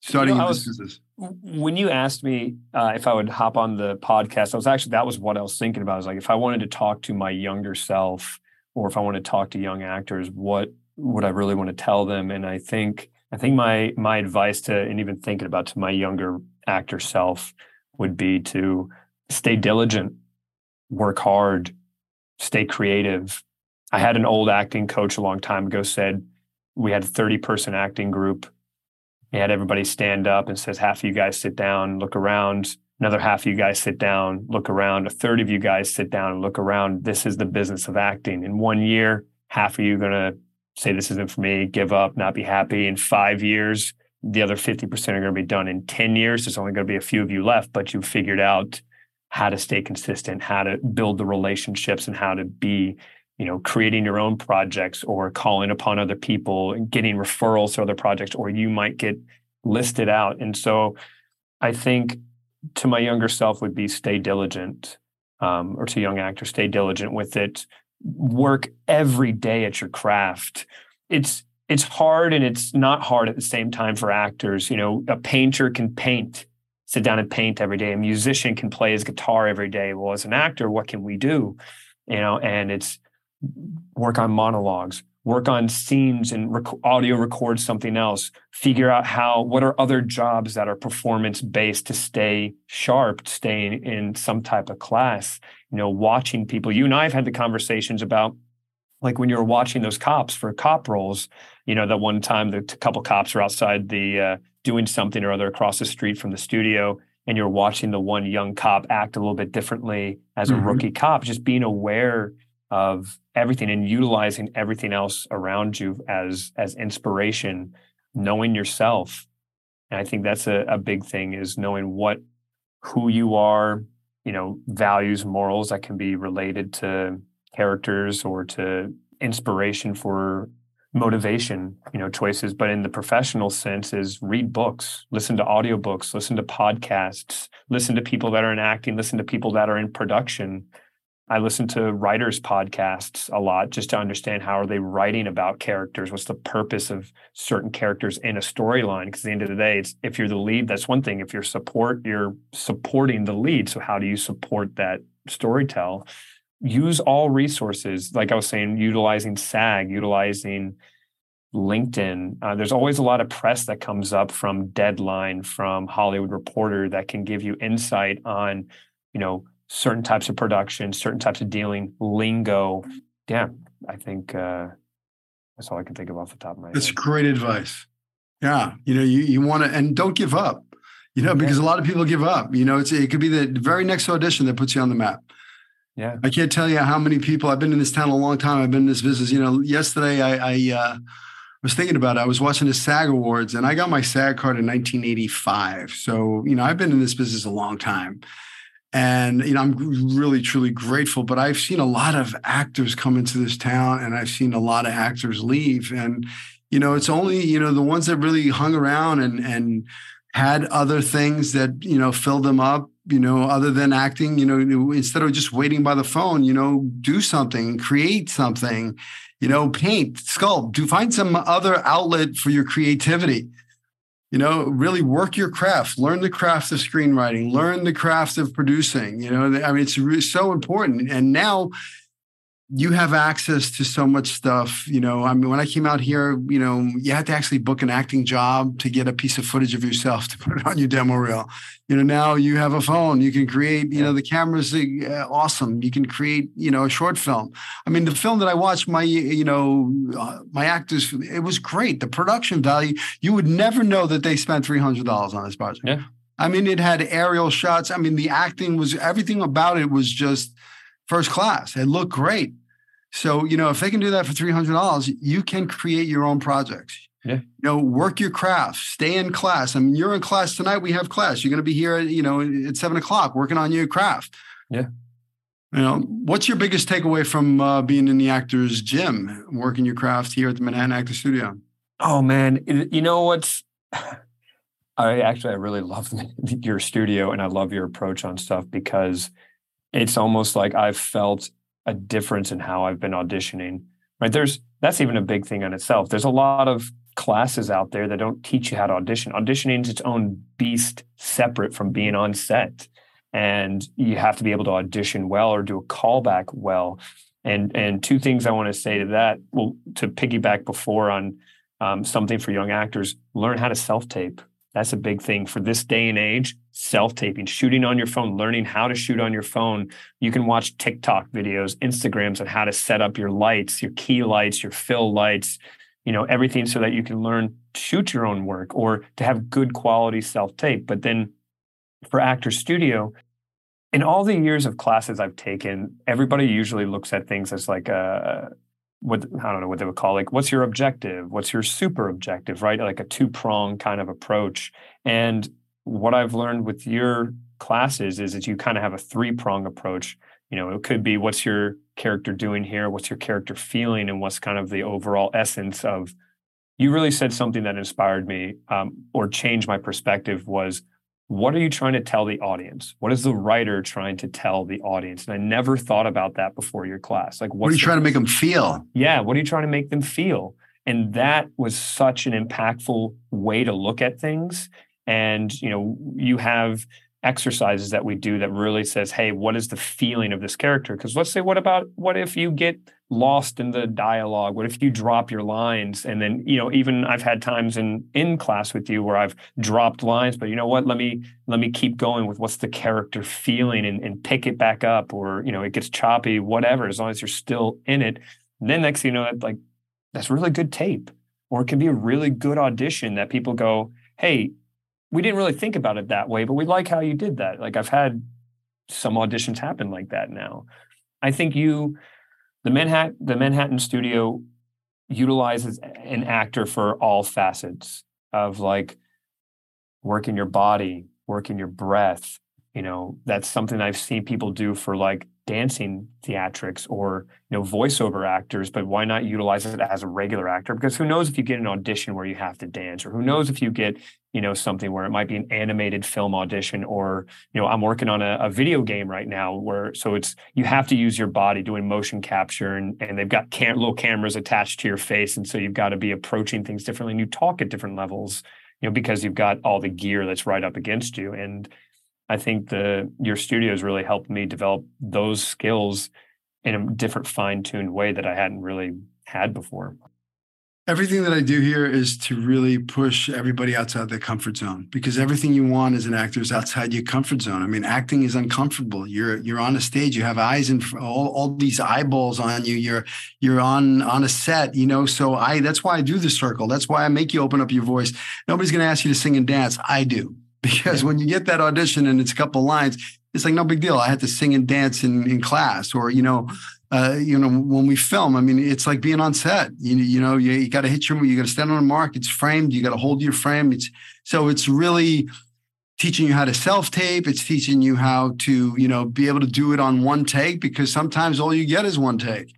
starting you know, in this business? When you asked me uh, if I would hop on the podcast, I was actually, that was what I was thinking about. I was like, if I wanted to talk to my younger self or if I want to talk to young actors, what would I really want to tell them? And I think, I think my my advice to and even thinking about to my younger actor self would be to stay diligent, work hard, stay creative. I had an old acting coach a long time ago said we had a 30 person acting group. He had everybody stand up and says half of you guys sit down, look around. Another half of you guys sit down, look around. A third of you guys sit down and look around. This is the business of acting. In one year, half of you are going to say this isn't for me, give up, not be happy. In five years, the other 50% are going to be done. In 10 years, there's only going to be a few of you left, but you figured out how to stay consistent, how to build the relationships and how to be, you know, creating your own projects or calling upon other people getting referrals to other projects, or you might get listed out. And so I think to my younger self would be stay diligent, um, or to young actors, stay diligent with it work every day at your craft. It's it's hard and it's not hard at the same time for actors. You know, a painter can paint, sit down and paint every day. A musician can play his guitar every day. Well, as an actor, what can we do? You know, and it's work on monologues, work on scenes and rec- audio record something else figure out how what are other jobs that are performance based to stay sharp staying in some type of class you know watching people you and i have had the conversations about like when you were watching those cops for cop roles you know that one time the couple cops were outside the uh, doing something or other across the street from the studio and you're watching the one young cop act a little bit differently as a mm-hmm. rookie cop just being aware of everything and utilizing everything else around you as as inspiration knowing yourself and i think that's a, a big thing is knowing what who you are you know values morals that can be related to characters or to inspiration for motivation you know choices but in the professional sense is read books listen to audiobooks listen to podcasts listen to people that are in acting listen to people that are in production I listen to writers' podcasts a lot just to understand how are they writing about characters. What's the purpose of certain characters in a storyline? Because at the end of the day, it's if you're the lead, that's one thing. If you're support, you're supporting the lead. So how do you support that storytell? Use all resources, like I was saying, utilizing SAG, utilizing LinkedIn. Uh, there's always a lot of press that comes up from Deadline, from Hollywood Reporter that can give you insight on, you know certain types of production, certain types of dealing, lingo. Yeah, I think uh, that's all I can think of off the top of my head. That's great advice. Yeah, you know, you you want to and don't give up. You know, because a lot of people give up. You know, it's it could be the very next audition that puts you on the map. Yeah, I can't tell you how many people. I've been in this town a long time. I've been in this business. You know, yesterday I, I uh, was thinking about it. I was watching the SAG Awards, and I got my SAG card in 1985. So you know, I've been in this business a long time and you know i'm really truly grateful but i've seen a lot of actors come into this town and i've seen a lot of actors leave and you know it's only you know the ones that really hung around and and had other things that you know filled them up you know other than acting you know instead of just waiting by the phone you know do something create something you know paint sculpt do find some other outlet for your creativity. You know really work your craft learn the craft of screenwriting learn the craft of producing you know i mean it's so important. And now you have access to so much stuff. You know, I mean, when I came out here, you know, you had to actually book an acting job to get a piece of footage of yourself *laughs* to put it on your demo reel. You know, now you have a phone. You can create. You know, the camera's uh, awesome. You can create. You know, a short film. I mean, the film that I watched, my you know, uh, my actors, it was great. The production value, you would never know that they spent three hundred dollars on this project. Yeah. I mean, it had aerial shots. I mean, the acting was everything about it was just first class. It looked great. So, you know, if they can do that for $300, you can create your own projects. Yeah. You know, work your craft, stay in class. I mean, you're in class tonight. We have class. You're going to be here, at, you know, at seven o'clock working on your craft. Yeah. You know, what's your biggest takeaway from uh, being in the actor's gym, working your craft here at the Manhattan Actor Studio? Oh man, you know what's *sighs* I actually I really love *laughs* your studio and I love your approach on stuff because it's almost like I've felt a difference in how I've been auditioning. Right. There's that's even a big thing on itself. There's a lot of classes out there that don't teach you how to audition. Auditioning is its own beast separate from being on set. And you have to be able to audition well or do a callback well. And and two things I want to say to that, well, to piggyback before on um, something for young actors, learn how to self-tape. That's a big thing for this day and age. Self taping, shooting on your phone, learning how to shoot on your phone. You can watch TikTok videos, Instagrams on how to set up your lights, your key lights, your fill lights, you know, everything so that you can learn to shoot your own work or to have good quality self tape. But then for Actor Studio, in all the years of classes I've taken, everybody usually looks at things as like a what I don't know what they would call like what's your objective? What's your super objective, right? Like a two-prong kind of approach. And what I've learned with your classes is that you kind of have a three-prong approach. You know, it could be what's your character doing here, what's your character feeling, and what's kind of the overall essence of you really said something that inspired me um, or changed my perspective was what are you trying to tell the audience? What is the writer trying to tell the audience? And I never thought about that before your class. Like, what are you trying to make them feel? Yeah, what are you trying to make them feel? And that was such an impactful way to look at things. And you know, you have exercises that we do that really says, hey, what is the feeling of this character? Because let's say, what about what if you get lost in the dialogue? What if you drop your lines? And then, you know, even I've had times in in class with you where I've dropped lines, but you know what? Let me let me keep going with what's the character feeling and, and pick it back up, or you know, it gets choppy, whatever, as long as you're still in it. And then next thing you know, that like that's really good tape. Or it can be a really good audition that people go, hey, we didn't really think about it that way, but we like how you did that. Like I've had some auditions happen like that now. I think you, the Manhattan, the Manhattan studio utilizes an actor for all facets of like working your body, working your breath. You know, that's something I've seen people do for like dancing theatrics or you know voiceover actors but why not utilize it as a regular actor because who knows if you get an audition where you have to dance or who knows if you get you know something where it might be an animated film audition or you know i'm working on a, a video game right now where so it's you have to use your body doing motion capture and, and they've got cam- little cameras attached to your face and so you've got to be approaching things differently and you talk at different levels you know because you've got all the gear that's right up against you and I think the your studio has really helped me develop those skills in a different fine-tuned way that I hadn't really had before. Everything that I do here is to really push everybody outside their comfort zone because everything you want as an actor is outside your comfort zone. I mean, acting is uncomfortable. You're you're on a stage. You have eyes and all, all these eyeballs on you. You're you're on on a set. You know, so I that's why I do the circle. That's why I make you open up your voice. Nobody's going to ask you to sing and dance. I do *laughs* because yeah. when you get that audition and it's a couple lines, it's like no big deal. I had to sing and dance in, in class, or you know, uh, you know, when we film, I mean, it's like being on set. You, you know, you, you got to hit your, you got to stand on a mark. It's framed. You got to hold your frame. It's so it's really teaching you how to self tape. It's teaching you how to, you know, be able to do it on one take because sometimes all you get is one take.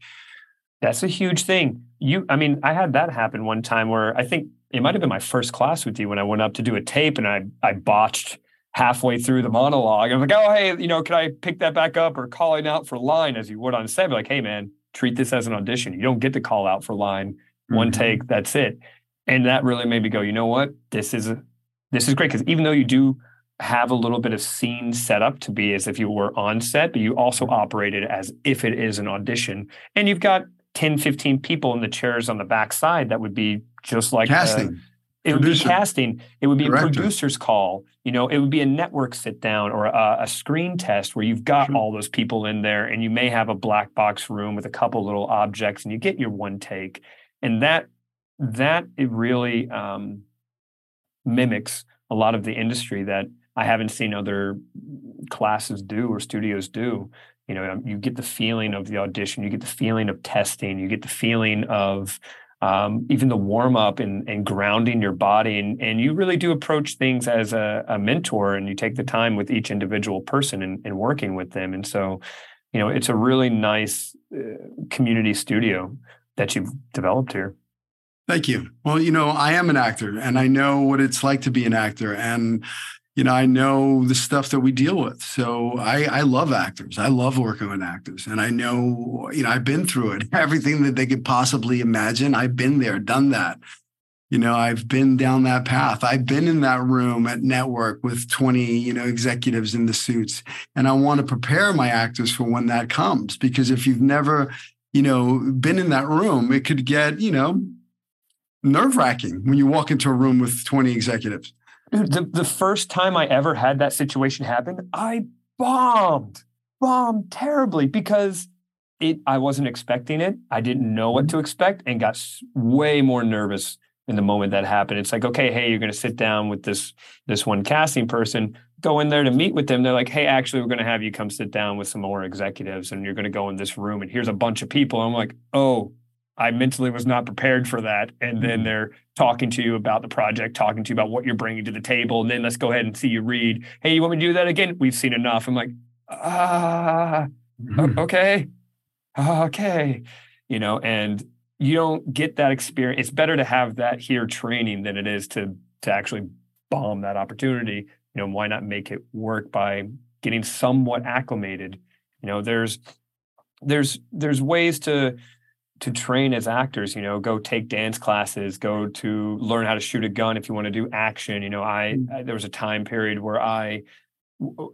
That's a huge thing. You, I mean, I had that happen one time where I think it might have been my first class with you when I went up to do a tape and I I botched halfway through the monologue. I was like, oh hey, you know, can I pick that back up or calling out for line as you would on set? Be Like, hey man, treat this as an audition. You don't get to call out for line one mm-hmm. take. That's it. And that really made me go, you know what? This is a, this is great because even though you do have a little bit of scene set up to be as if you were on set, but you also operate it as if it is an audition. And you've got 10, 15 people in the chairs on the back side that would be just like casting. It would be casting. It would be Director. a producer's call. You know, it would be a network sit down or a, a screen test where you've got sure. all those people in there, and you may have a black box room with a couple little objects, and you get your one take. And that that it really um, mimics a lot of the industry that I haven't seen other classes do or studios do. You know, you get the feeling of the audition, you get the feeling of testing, you get the feeling of um, even the warm up and, and grounding your body. And, and you really do approach things as a, a mentor and you take the time with each individual person and, and working with them. And so, you know, it's a really nice uh, community studio that you've developed here. Thank you. Well, you know, I am an actor and I know what it's like to be an actor. And you know, I know the stuff that we deal with. So I, I love actors. I love working with actors. And I know, you know, I've been through it, *laughs* everything that they could possibly imagine. I've been there, done that. You know, I've been down that path. I've been in that room at network with 20, you know, executives in the suits. And I want to prepare my actors for when that comes. Because if you've never, you know, been in that room, it could get, you know, nerve wracking when you walk into a room with 20 executives the, the first time I ever had that situation happen, I bombed, bombed terribly because it I wasn't expecting it. I didn't know what mm-hmm. to expect and got way more nervous in the moment that happened. It's like, okay, hey, you're going to sit down with this this one casting person, go in there to meet with them. They're like, hey, actually, we're going to have you come sit down with some more executives, and you're going to go in this room, and here's a bunch of people. I'm like, oh, I mentally was not prepared for that. And then mm-hmm. they're talking to you about the project, talking to you about what you're bringing to the table. And then let's go ahead and see you read. Hey, you want me to do that again? We've seen enough. I'm like, ah, okay, okay. You know, and you don't get that experience. It's better to have that here training than it is to to actually bomb that opportunity. You know, why not make it work by getting somewhat acclimated? You know, there's there's there's ways to to train as actors you know go take dance classes go to learn how to shoot a gun if you want to do action you know i, mm. I there was a time period where i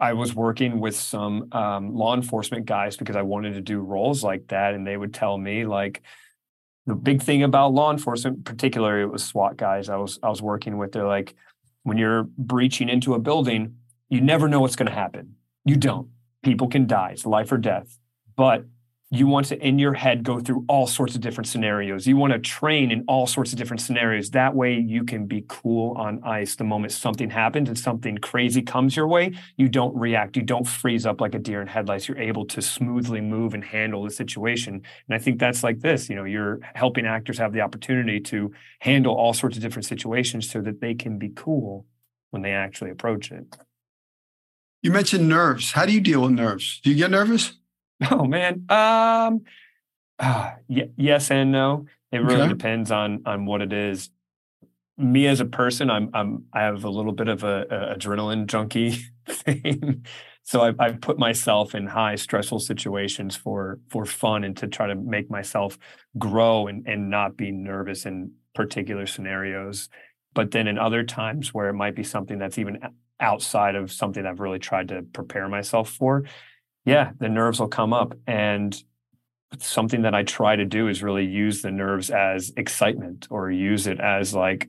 i was working with some um, law enforcement guys because i wanted to do roles like that and they would tell me like the big thing about law enforcement particularly it was swat guys i was i was working with they're like when you're breaching into a building you never know what's going to happen. You don't. People can die. It's life or death. But you want to in your head go through all sorts of different scenarios. You want to train in all sorts of different scenarios. That way you can be cool on ice the moment something happens and something crazy comes your way. You don't react. You don't freeze up like a deer in headlights. You're able to smoothly move and handle the situation. And i think that's like this you know you're helping actors have the opportunity to handle all sorts of different situations so that they can be cool when they actually approach it. You mentioned nerves. How do you deal with nerves? Do you get nervous *laughs* Oh man. Um uh, y- yes and no. It really okay. depends on on what it is. Me as a person, I'm I'm I have a little bit of a, a adrenaline junkie *laughs* thing. So I, I put myself in high stressful situations for for fun and to try to make myself grow and and not be nervous in particular scenarios. But then in other times where it might be something that's even outside of something I've really tried to prepare myself for, yeah, the nerves will come up. And something that I try to do is really use the nerves as excitement or use it as like,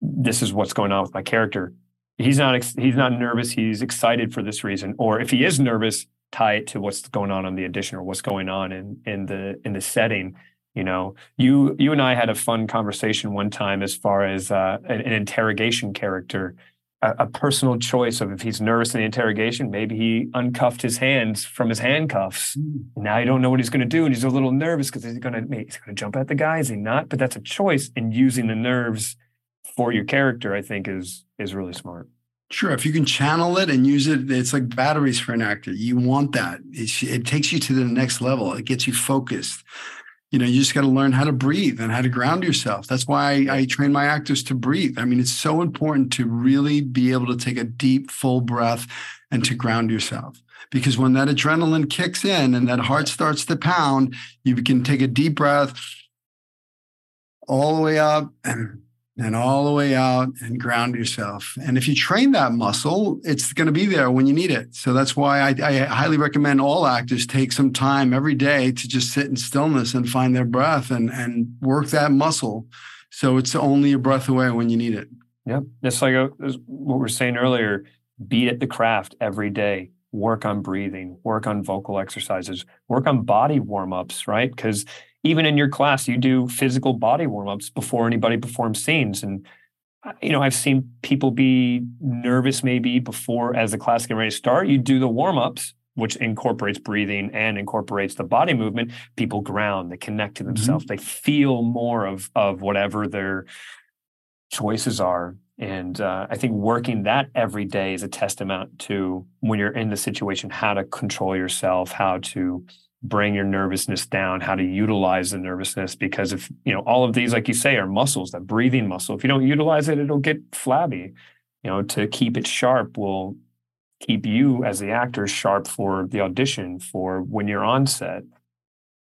this is what's going on with my character. He's not he's not nervous. He's excited for this reason. Or if he is nervous, tie it to what's going on on the audition or what's going on in in the in the setting. You know, you you and I had a fun conversation one time as far as uh, an, an interrogation character a, a, personal choice of if he's nervous in the interrogation, maybe he uncuffed his hands from his handcuffs. Mm. Now you don't know what he's going to do, and he's a little nervous because he's going to he's going to jump at the guy. Is he not? But that's a choice, and using the nerves for your character, I think, is is really smart. Sure, if you can channel it and use it, it's like batteries for an actor. You want that. It, it takes you to the next level. It gets you focused you know, you just got to learn how to breathe and how to ground yourself. That's why I, I, train my actors to breathe. I mean, it's so important to really be able to take a deep, full breath and to ground yourself. Because when that adrenaline kicks in and that heart starts to pound, you can take a deep breath all the way up and and all the way out and ground yourself. And if you train that muscle, it's going to be there when you need it. So that's why I, I, highly recommend all actors take some time every day to just sit in stillness and find their breath and, and work that muscle. So it's only a breath away when you need it. Yep. It's like a, uh, what we were saying earlier beat at the craft every day. Work on breathing, work on vocal exercises, work on body warm ups, right? Because even in your class, you do physical body warm ups before anybody performs scenes. And, uh, you know, I've seen people be nervous maybe before as the class getting ready to start. You do the warm ups, which incorporates breathing and incorporates the body movement. People ground, they connect to mm-hmm. themselves, mm-hmm. they feel more of, of whatever their choices are. And uh, I think working that every day is a testament to when you're in the situation, how to control yourself, how to bring your nervousness down, how to utilize the nervousness. Because if, you know, all of these, like you say, are muscles, that breathing muscle. If you don't utilize it, it'll get flabby. You know, to keep it sharp will keep you as the actor sharp for the audition, for when you're on set.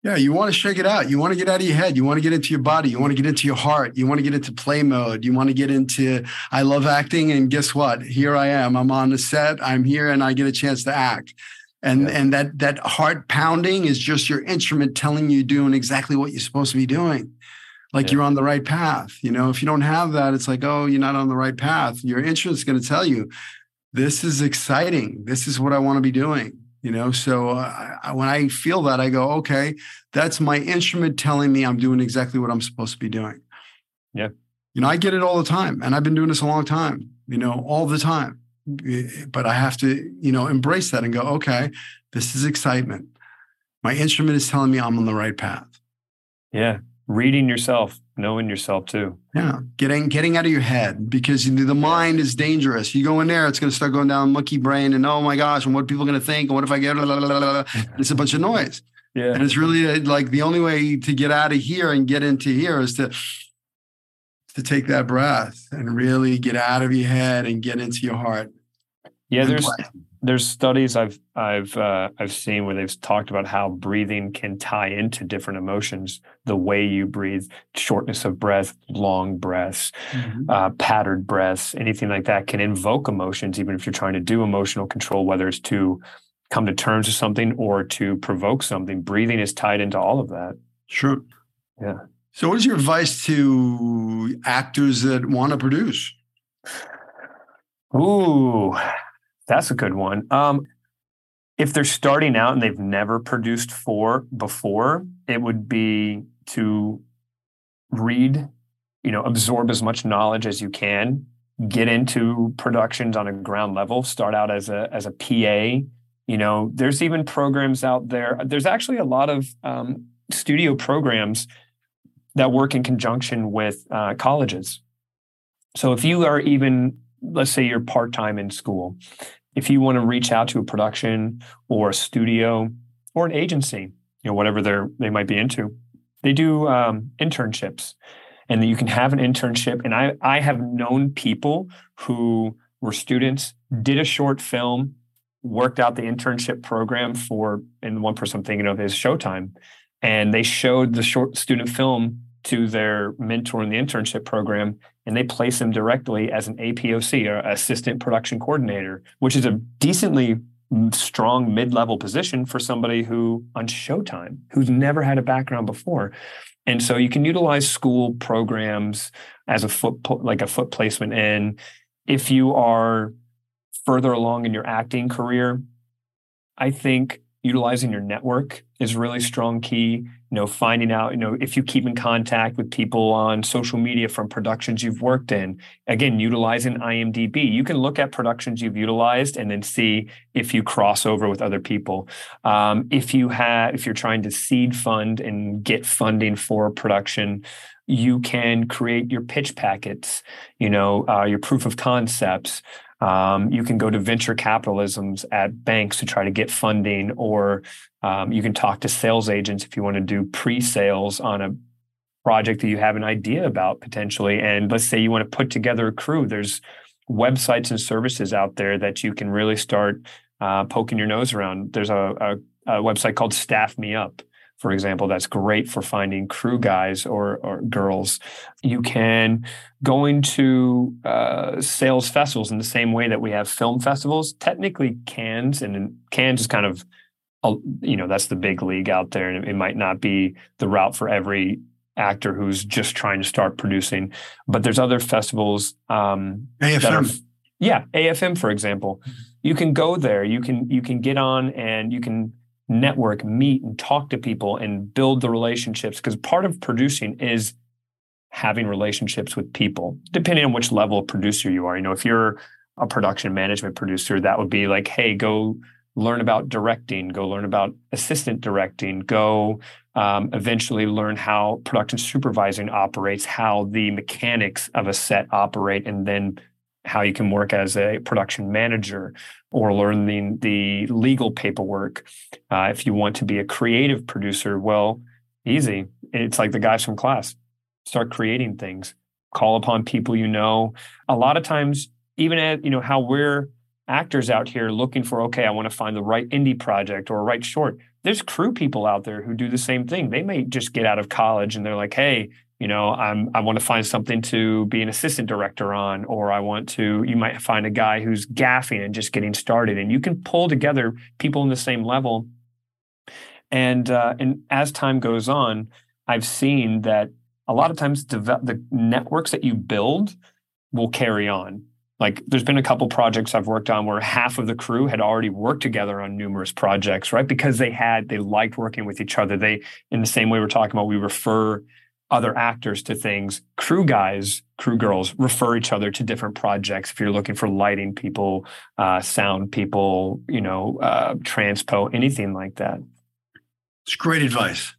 Yeah, you want to shake it out. You want to get out of your head. You want to get into your body. You want to get into your heart. You want to get into play mode. You want to get into, I love acting. And guess what? Here I am. I'm on the set. I'm here and I get a chance to act and yeah. and that that heart pounding is just your instrument telling you doing exactly what you're supposed to be doing. Like yeah. you're on the right path you know? If you don't have that it's like oh you're not on the right path. Your instrument's going to tell you this is exciting. This is what i want to be doing you know? So uh, I, when i feel that i go okay that's my instrument telling me i'm doing exactly what i'm supposed to be doing. Yeah. You know i get it all the time and i've been doing this a long time you know all the time but I have to, you know, embrace that and go, okay, this is excitement. My instrument is telling me I'm on the right path. Yeah. Reading yourself, knowing yourself too. Yeah. Getting getting out of your head because the mind is dangerous. You go in there, it's going to start going down monkey brain and oh my gosh, and what people going to think? And what if I get, *laughs* it's a bunch of noise. Yeah. And it's really uh, like the only way to get out of here and get into here is to to take that breath and really get out of your head and get into your heart. Yeah, there's there's studies I've I've uh, I've seen where they've talked about how breathing can tie into different emotions. The way you breathe, shortness of breath, long breaths, mm-hmm. uh, patterned breaths, anything like that can invoke emotions. Even if you're trying to do emotional control, whether it's to come to terms with something or to provoke something, breathing is tied into all of that. Sure. Yeah. So, what is your advice to actors that want to produce? Ooh, that's a good one. Um, if they're starting out and they've never produced for before, it would be to read, you know, absorb as much knowledge as you can, get into productions on a ground level, start out as a as a PA. You know, there's even programs out there. There's actually a lot of um, studio programs that work in conjunction with uh, colleges. So if you are even, let's say you're part time in school, if you want to reach out to a production or a studio or an agency, you know, whatever they're they might be into, they do um, internships, and you can have an internship. And I I have known people who were students, did a short film, worked out the internship program for, and the one person I'm thinking of is Showtime and they showed the short student film to their mentor in the internship program and they place them directly as an APOC or assistant production coordinator, which is a decently strong mid-level position for somebody who on Showtime who's never had a background before. And so you can utilize school programs as a foot like a foot placement in if you are further along in your acting career, I think utilizing your network is really strong key you know finding out you know if you keep in contact with people on social media from productions you've worked in. Again utilizing imdb you can look at productions you've utilized and then see if you cross over with other people. Um, if you have if you're trying to seed fund and get funding for production you can create your pitch packets you know uh, your proof of concepts um, you can go to venture capitalisms at banks to try to get funding, or um, you can talk to sales agents if you want to do pre-sales on a project that you have an idea about potentially. And let's say you want to put together a crew. There's websites and services out there that you can really start uh, poking your nose around. There's a, a, a website called Staff Me Up for example, that's great for finding crew guys or, or girls. You can go into uh, sales festivals in the same way that we have film festivals. Technically, Cannes and Cannes is kind of, you know, that's the big league out there, and it might not be the route for every actor who's just trying to start producing. But there's other festivals. Um, AFM. Are, yeah, AFM, for example. Mm-hmm. You can go there. You can you can get on and you can network, meet, and talk to people and build the relationships. Because part of producing is having relationships with people, depending on which level of producer you are. You know, if you're a production management producer, that would be like, hey, go learn about directing, go learn about assistant directing, go um, eventually learn how production supervising operates, how the mechanics of a set operate, and then how you can work as a production manager or learning the legal paperwork. Uh, if you want to be a creative producer, well, easy. It's like the guys from class. Start creating things. Call upon people you know. A lot of times, even at you know how we're actors out here looking for okay, I want to find the right indie project or right short. There's crew people out there who do the same thing. They may just get out of college and they're like, hey, you know i'm i want to find something to be an assistant director on or i want to you might find a guy who's gaffing and just getting started and you can pull together people in the same level and uh, and as time goes on i've seen that a lot of times the networks that you build will carry on like there's been a couple projects I've worked on where half of the crew had already worked together on numerous projects, right? Because they had they liked working with each other. They in the same way we're talking about, we refer other actors to things. Crew guys, crew girls refer each other to different projects. If you're looking for lighting people, uh, sound people, you know, uh, transpo, anything like that. It's great advice.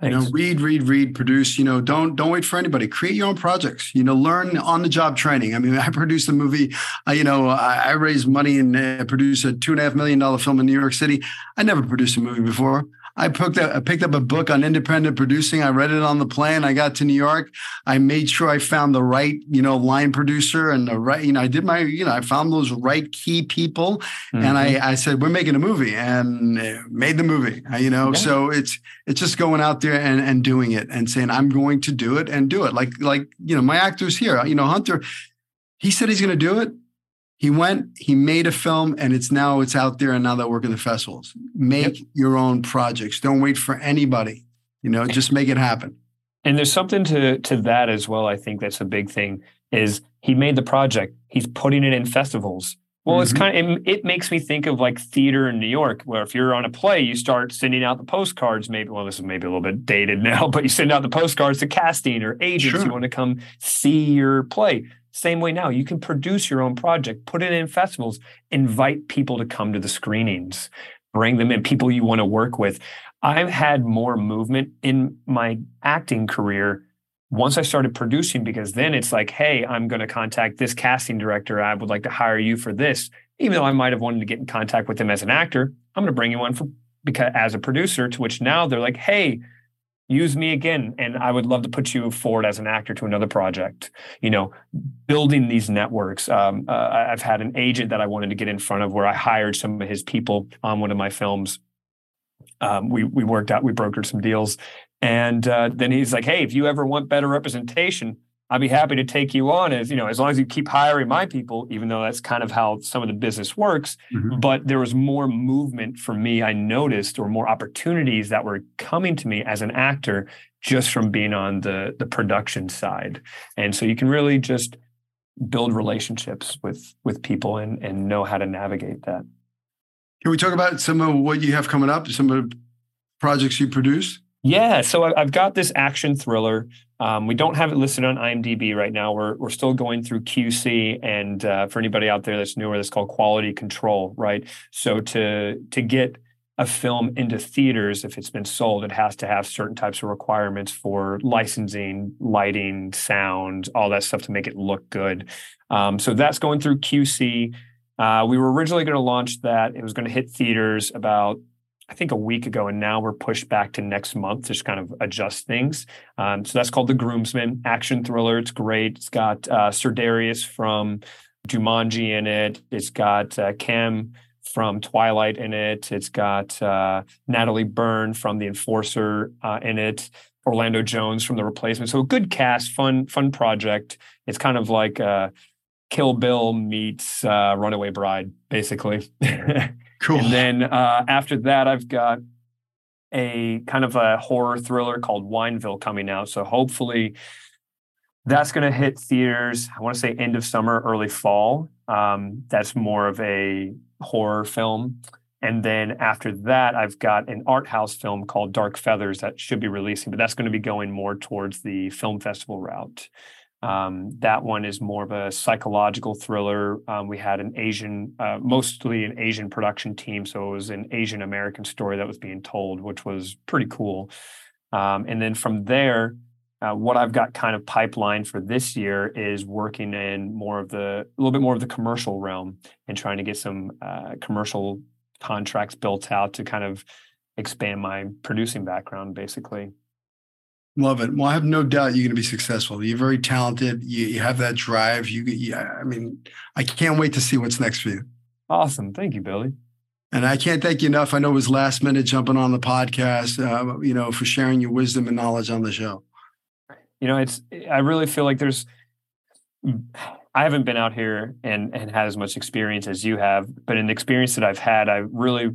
Thanks. You know, read, read, read, produce. You know, don't don't wait for anybody. Create your own projects. You know, learn on the job training. I mean, *laughs* I produced a movie. Uh, you know, I, I, raised money and uh, produced a two and a half million dollar film in New York City. I never produced a movie before. I picked up, I picked up a book on independent producing. I read it on the plane. I got to New York. I made sure I found the right, you know, line producer and the right, you know, I did my, you know, I found those right key people, mm-hmm. and I, mm-hmm. I said, we're making a movie, and made the movie. You know, yeah. so it's it's just going out there and and doing it and saying I'm going to do it and do it. Like like you know, my actors here. You know, Hunter, he said he's going to do it he went, he made a film, and it's now it's out there, and now they work in the festivals. Make yep. your own projects. Don't wait for anybody. You know, just make it happen. And there's something to to that as well. I think that's a big thing. Is he made the project? He's putting it in festivals. Well, mm-hmm. it's kind of it, it, makes me think of like theater in New York, where if you're on a play, you start sending out the postcards. Maybe well, this is maybe a little bit dated *laughs* now, but you send out the postcards to casting or agents sure. who want to come see your play. Same way now, you can produce your own project, put it in festivals, invite people to come to the screenings, bring them in, people you want to work with. I've had more movement in my acting career once I started producing, because then it's like, hey, I'm going to contact this casting director. I would like to hire you for this. Even though I might have wanted to get in contact with them as an actor, I'm going to bring you on for because as a producer, to which now they're like, hey, use me again and i would love to put you forward as an actor to another project. You know building these networks um, uh, i've had an agent that i wanted to get in front of where i hired some of his people on one of my films. Um, we we worked out we brokered some deals and uh, then he's like hey if you ever want better representation I'd be happy to take you on as you know, as long as you keep hiring my people, even though that's kind of how some of the business works. Mm-hmm. But there was more movement for me, I noticed, or more opportunities that were coming to me as an actor just from being on the the production side. And so you can really just build relationships with with people and and know how to navigate that. Can we talk about some of what you have coming up, some of the projects you produce? Yeah, so I've got this action thriller. Um, we don't have it listed on IMDb right now. We're we're still going through QC, and uh, for anybody out there that's newer, that's called quality control, right? So to to get a film into theaters, if it's been sold, it has to have certain types of requirements for licensing, lighting, sound, all that stuff to make it look good. Um, so that's going through QC. Uh, we were originally going to launch that. It was going to hit theaters about I think a week ago, and now we're pushed back to next month to just kind of adjust things. Um, so that's called The Groomsman action thriller. It's great. It's got uh, Ser'Darius from Jumanji in it. It's got uh, Cam from Twilight in it. It's got uh, Natalie Burn from The Enforcer uh, in it. Orlando Jones from The Replacement. So a good cast, fun, fun project. It's kind of like uh, Kill Bill meets uh, Runaway Bride, basically. *laughs* cool. and then uh, after that, I've got a kind of a horror thriller called Wineville coming out. So hopefully that's going to hit theaters. I want to say end of summer, early fall. Um, that's more of a horror film. And then after that, I've got an art house film called Dark Feathers that should be releasing, but that's going to be going more towards the film festival route. Um, that one is more of a psychological thriller. Um, we had an Asian, uh, mostly an Asian production team, so it was an Asian American story that was being told, which was pretty cool. Um, and then from there, uh, what I've got kind of pipeline for this year is working in more of the, a little bit more of the commercial realm and trying to get some uh, commercial contracts built out to kind of expand my producing background, basically. Love it. Well, I have no doubt you're going to be successful. You're very talented. You, you have that drive. You, you, I mean, I can't wait to see what's next for you. Awesome. Thank you, Billy. And I can't thank you enough. I know it was last minute jumping on the podcast, uh, you know, for sharing your wisdom and knowledge on the show. You know, it's, I really feel like there's, I haven't been out here and, and had as much experience as you have, but in the experience that I've had, I really,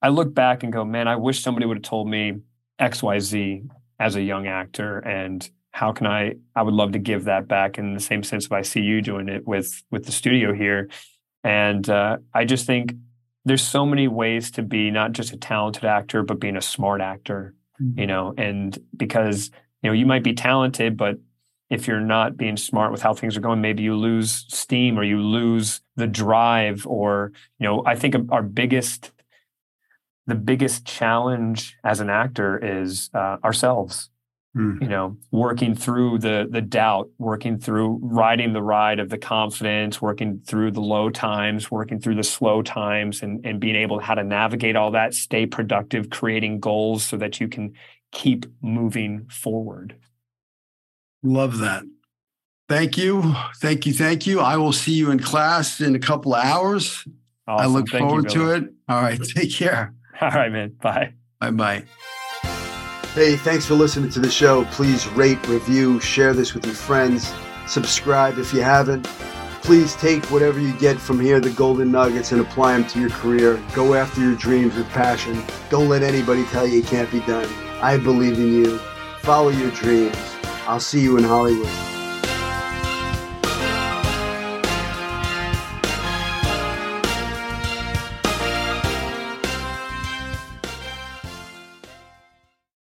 I look back and go, man, I wish somebody would have told me X, Y, Z as a young actor and how can i i would love to give that back in the same sense if i see you doing it with with the studio here and uh, i just think there's so many ways to be not just a talented actor but being a smart actor mm-hmm. you know and because you know you might be talented but if you're not being smart with how things are going maybe you lose steam or you lose the drive or you know i think our biggest the biggest challenge as an actor is uh, ourselves. Mm. you know working through the the doubt working through riding the ride of the confidence working through the low times working through the slow times and and being able how to navigate all that stay productive creating goals so that you can keep moving forward. Love that. Thank you. Thank you thank you. I will see you in class in a couple of hours. Awesome. i look thank forward you, to it. All right. *laughs* Take care *laughs* All right, man. Bye. Bye bye. Hey, thanks for listening to the show. Please rate, review, share this with your friends, subscribe if you haven't. Please take whatever you get from here, the golden nuggets, and apply them to your career. Go after your dreams with passion. Don't let anybody tell you it can't be done. I believe in you. Follow your dreams. I'll see you in Hollywood.